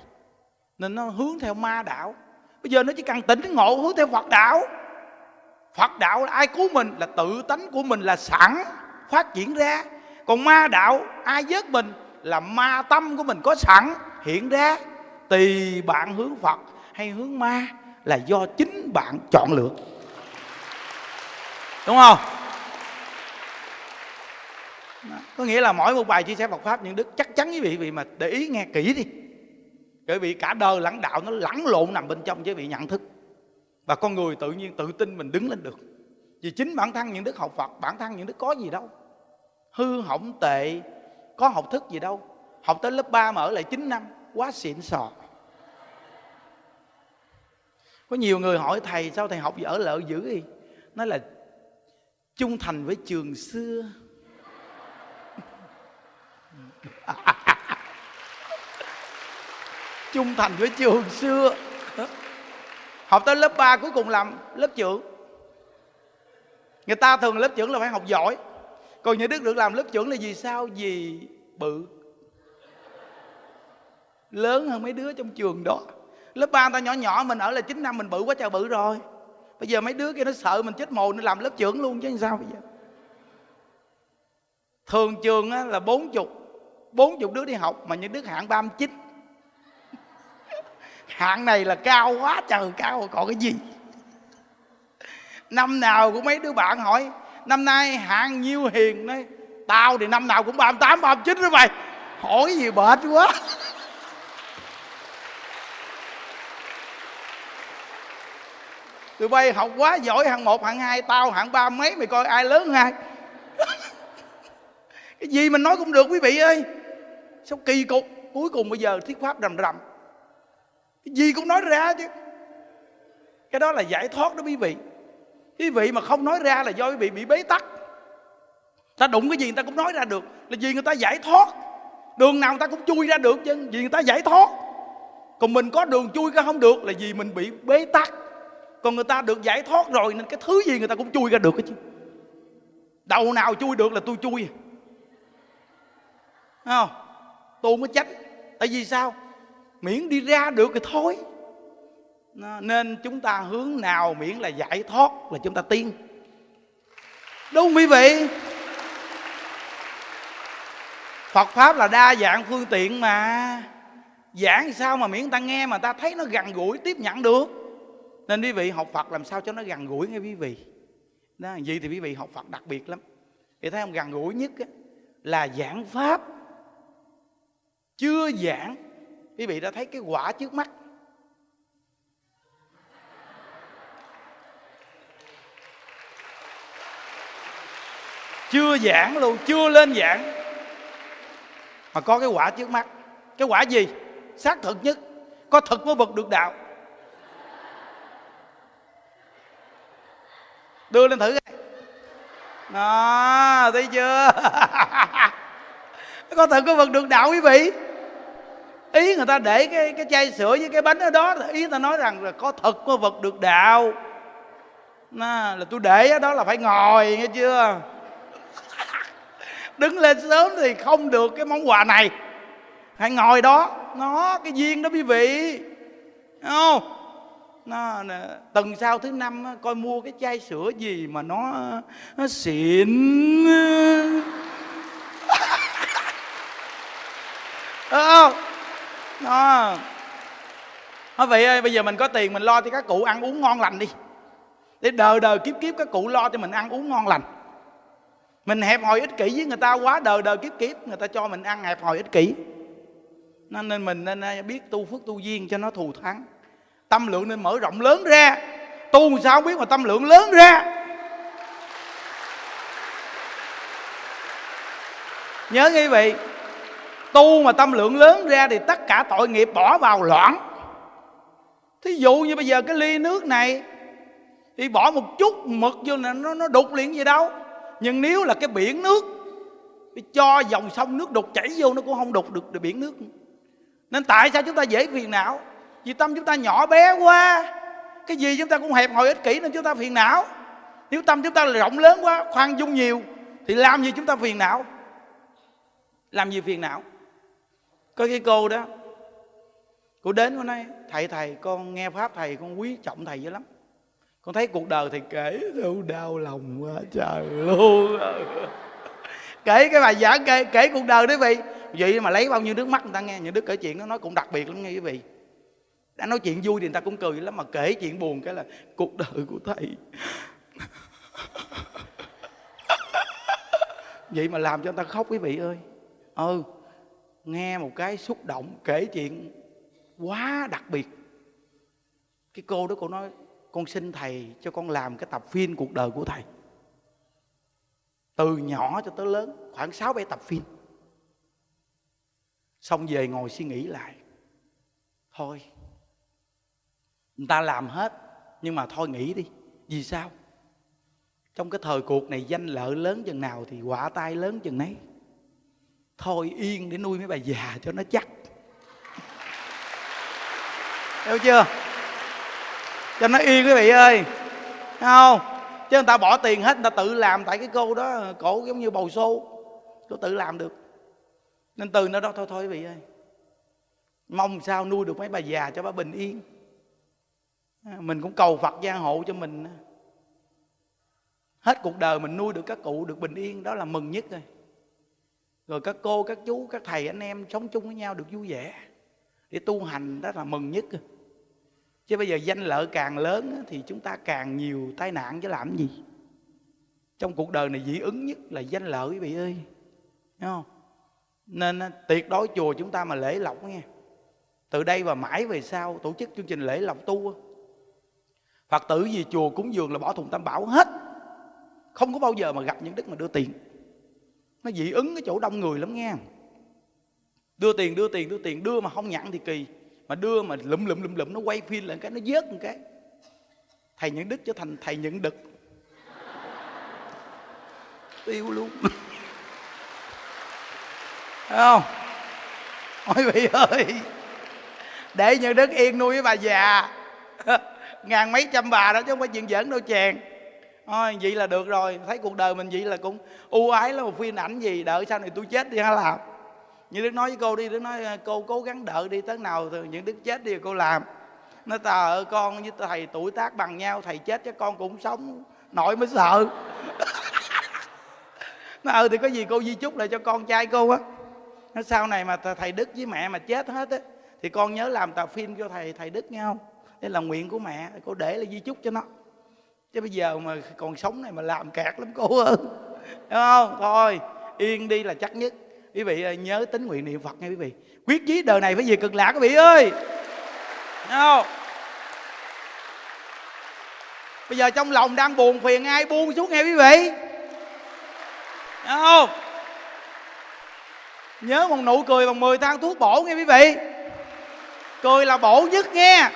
nên nó hướng theo ma đạo. Bây giờ nó chỉ cần tỉnh ngộ, hướng theo phật đạo. Phật đạo là ai cứu mình? Là tự tánh của mình là sẵn, phát triển ra. Còn ma đạo, ai giết mình? Là ma tâm của mình có sẵn, hiện ra. Tùy bạn hướng phật hay hướng ma là do chính bạn chọn lựa. Đúng không? Có nghĩa là mỗi một bài chia sẻ Phật pháp, những đức chắc chắn quý vị vị mà để ý nghe kỹ đi. Bởi vì cả đời lãnh đạo nó lẫn lộn nằm bên trong với vị nhận thức. Và con người tự nhiên tự tin mình đứng lên được. Vì chính bản thân những đức học Phật, bản thân những đức có gì đâu. Hư hỏng tệ, có học thức gì đâu. Học tới lớp 3 mà ở lại 9 năm, quá xịn sò. Có nhiều người hỏi, thầy, sao thầy học gì ở lợi dữ gì nói là trung thành với trường xưa. trung thành với trường xưa. Học tới lớp 3 cuối cùng làm lớp trưởng. Người ta thường lớp trưởng là phải học giỏi. Còn nhà đức được làm lớp trưởng là vì sao? Vì bự. Lớn hơn mấy đứa trong trường đó. Lớp ba ta nhỏ nhỏ, mình ở là 9 năm mình bự quá trời bự rồi. Bây giờ mấy đứa kia nó sợ mình chết mồ nó làm lớp trưởng luôn chứ sao bây giờ? Thường trường là bốn chục bốn chục đứa đi học mà những đứa hạng ba chín. Hạng này là cao quá trời, cao còn cái gì? Năm nào cũng mấy đứa bạn hỏi, năm nay hạng nhiêu hiền nói tao thì năm nào cũng ba tám, ba chín đó mày. Hỏi gì bệt quá. Tụi bay học quá giỏi, hạng một, hạng hai, tao hạng ba mấy, mày coi ai lớn hơn ai? Cái gì mình nói cũng được quý vị ơi sao kỳ cục, cuối cùng bây giờ thuyết pháp rầm rầm. Cái gì cũng nói ra chứ. Cái đó là giải thoát đó quý vị. Quý vị mà không nói ra là do quý vị bị bế tắc. Ta đụng cái gì người ta cũng nói ra được, là vì người ta giải thoát. Đường nào người ta cũng chui ra được chứ, vì người ta giải thoát. Còn mình có đường chui ra không được là vì mình bị bế tắc. Còn người ta được giải thoát rồi nên cái thứ gì người ta cũng chui ra được cái chứ. Đầu nào chui được là tôi chui à. Thấy không? Tu mới tránh tại vì sao? Miễn đi ra được thì thôi. Nên chúng ta hướng nào miễn là giải thoát là chúng ta tiên đúng không quý vị? Phật pháp là đa dạng phương tiện mà. Giảng sao mà miễn ta nghe mà ta thấy nó gần gũi tiếp nhận được. Nên quý vị, học Phật làm sao cho nó gần gũi nghe quý vị. Đó gì thì quý vị học Phật đặc biệt lắm. Thì thấy không? Gần gũi nhất là giảng pháp chưa giảng, quý vị đã thấy cái quả trước mắt. Chưa giảng luôn, chưa lên giảng. Mà có cái quả trước mắt. Cái quả gì? Xác thực nhất. Có thực mới vật được đạo. Đưa lên thử coi. Đó, thấy chưa? Có thật có vật được đạo quý vị ý người ta để cái cái chai sữa với cái bánh ở đó ý người ta nói rằng là có thật có vật được đạo. Nó, là tôi để ở đó là phải ngồi nghe chưa? Đứng lên sớm thì không được cái món quà này. Phải ngồi đó. Nó cái duyên đó quý vị. Đúng không? Nó tuần sau thứ năm coi mua cái chai sữa gì mà nó nó xịn không? Nó nói vậy, ơi, bây giờ mình có tiền, mình lo cho các cụ ăn uống ngon lành đi. Để đời đời kiếp kiếp các cụ lo cho mình ăn uống ngon lành. Mình hẹp hòi ích kỷ với người ta quá, đời đời kiếp kiếp, người ta cho mình ăn hẹp hòi ích kỷ. Nên mình nên biết tu phước tu duyên cho nó thù thắng. Tâm lượng nên mở rộng lớn ra. Tu sao biết mà tâm lượng lớn ra? Nhớ quý vị tu mà tâm lượng lớn ra thì tất cả tội nghiệp bỏ vào loạn. thí dụ như bây giờ cái ly nước này thì bỏ một chút mực vô là nó nó đục liền gì đâu. Nhưng nếu là cái biển nước cho dòng sông nước đục chảy vô nó cũng không đục được, được biển nước. Nên tại sao chúng ta dễ phiền não? Vì tâm chúng ta nhỏ bé quá. Cái gì chúng ta cũng hẹp hòi ích kỷ nên chúng ta phiền não. Nếu tâm chúng ta là rộng lớn quá khoan dung nhiều thì làm gì chúng ta phiền não? Làm gì phiền não? Có cái cô đó cô đến cô nói thầy thầy con nghe pháp thầy con quý trọng thầy dữ lắm. Con thấy cuộc đời thầy kể đâu đau lòng quá trời luôn. Kể cái bài giảng kể, kể cuộc đời đấy vị. Vậy mà lấy bao nhiêu nước mắt người ta nghe những đứa kể chuyện nó nói cũng đặc biệt lắm nghe quý vị. Đã nói chuyện vui thì người ta cũng cười lắm mà kể chuyện buồn cái là cuộc đời của thầy. Vậy mà làm cho người ta khóc quý vị ơi. Ừ nghe một cái xúc động kể chuyện quá đặc biệt. Cái cô đó cô nói, con xin thầy cho con làm cái tập phim cuộc đời của thầy. Từ nhỏ cho tới lớn, khoảng 6 bảy tập phim. Xong về ngồi suy nghĩ lại. Thôi, người ta làm hết, nhưng mà thôi nghĩ đi, vì sao? Trong cái thời cuộc này, danh lợi lớn chừng nào thì quả tai lớn chừng nấy thôi yên để nuôi mấy bà già cho nó chắc. Hiểu chưa? Cho nó yên quý vị ơi. Thấy không? Chứ người ta bỏ tiền hết, người ta tự làm tại cái cô đó, cổ giống như bầu xô. Cô tự làm được. Nên từ nó đó thôi thôi quý vị ơi. Mong sao nuôi được mấy bà già cho bà bình yên. Mình cũng cầu phật gia hộ cho mình. Hết cuộc đời mình nuôi được các cụ được bình yên. Đó là mừng nhất rồi rồi các cô, các chú, các thầy, anh em sống chung với nhau được vui vẻ. Để tu hành đó là mừng nhất. Chứ bây giờ danh lợi càng lớn thì chúng ta càng nhiều tai nạn chứ làm gì. Trong cuộc đời này dị ứng nhất là danh lợi, quý vị ơi. Đúng không? Nên tuyệt đối chùa chúng ta mà lễ lọc nghe. Từ đây và mãi về sau tổ chức chương trình lễ lọc tu phật tử gì chùa cúng dường là bỏ thùng tam bảo hết. Không có bao giờ mà gặp những đức mà đưa tiền nó dị ứng cái chỗ đông người lắm nghe. Đưa tiền đưa tiền đưa tiền, đưa mà không nhận thì kỳ. Mà đưa mà lụm lụm lụm lụm, nó quay phim lại cái nó vớt một cái. Thầy những đức trở thành thầy những đực. Tiêu luôn. Thấy không? Ôi vị ơi. Để những đức yên nuôi với bà già. Ngàn mấy trăm bà đó chứ không phải chuyện giỡn đâu chàng thôi vậy là được rồi. Thấy cuộc đời mình vậy là cũng ưu ái lắm một phim ảnh gì, đợi sau này tôi chết đi hả làm? Như đức nói với cô đi, đức nói ờ, cô cố gắng đợi đi, tới nào thì những đức chết đi cô làm. Nó tờ con với thầy tuổi tác bằng nhau, thầy chết chứ con cũng sống nội mới sợ. Nó ừ thì có gì cô di chúc lại cho con trai cô á. Nó sau này mà thầy đức với mẹ mà chết hết á, thì con nhớ làm tờ phim cho thầy thầy đức nghe không? Đây là nguyện của mẹ, cô để là di chúc cho nó chứ bây giờ mà còn sống này mà làm kẹt lắm cô ơi. Đúng không? Thôi, yên đi là chắc nhất. Quý vị nhớ tính nguyện niệm phật nghe quý vị. Quyết chí đời này phải về cực lạc, quý vị ơi. Đúng không? Bây giờ trong lòng đang buồn phiền, ai buông xuống nghe quý vị? Đúng không? Nhớ một nụ cười bằng 10 thang thuốc bổ nghe quý vị. Cười là bổ nhất nghe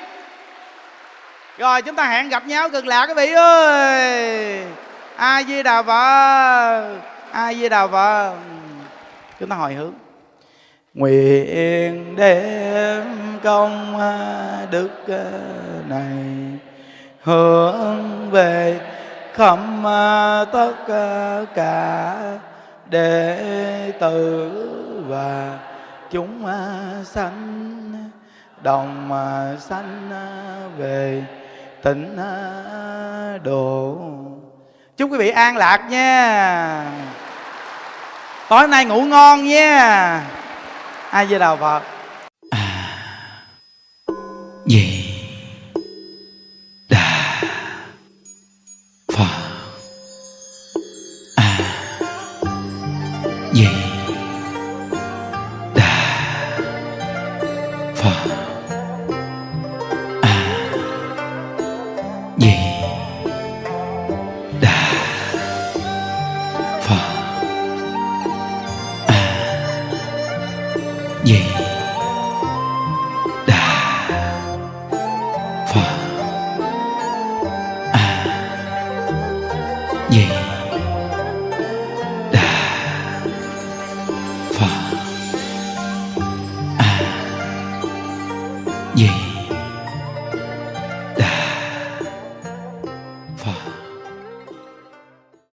rồi, chúng ta hẹn gặp nhau, cực lạc quý vị ơi. A di đà phật a di đà phật. Chúng ta hồi hướng. Nguyện đem công à, đức à, này hướng về khắp à, tất cả đệ tử và chúng sanh đồng à, sanh à, về, tịnh à, độ. Chúc quý vị an lạc nha. Tối nay ngủ ngon nha. Ai về đào phật.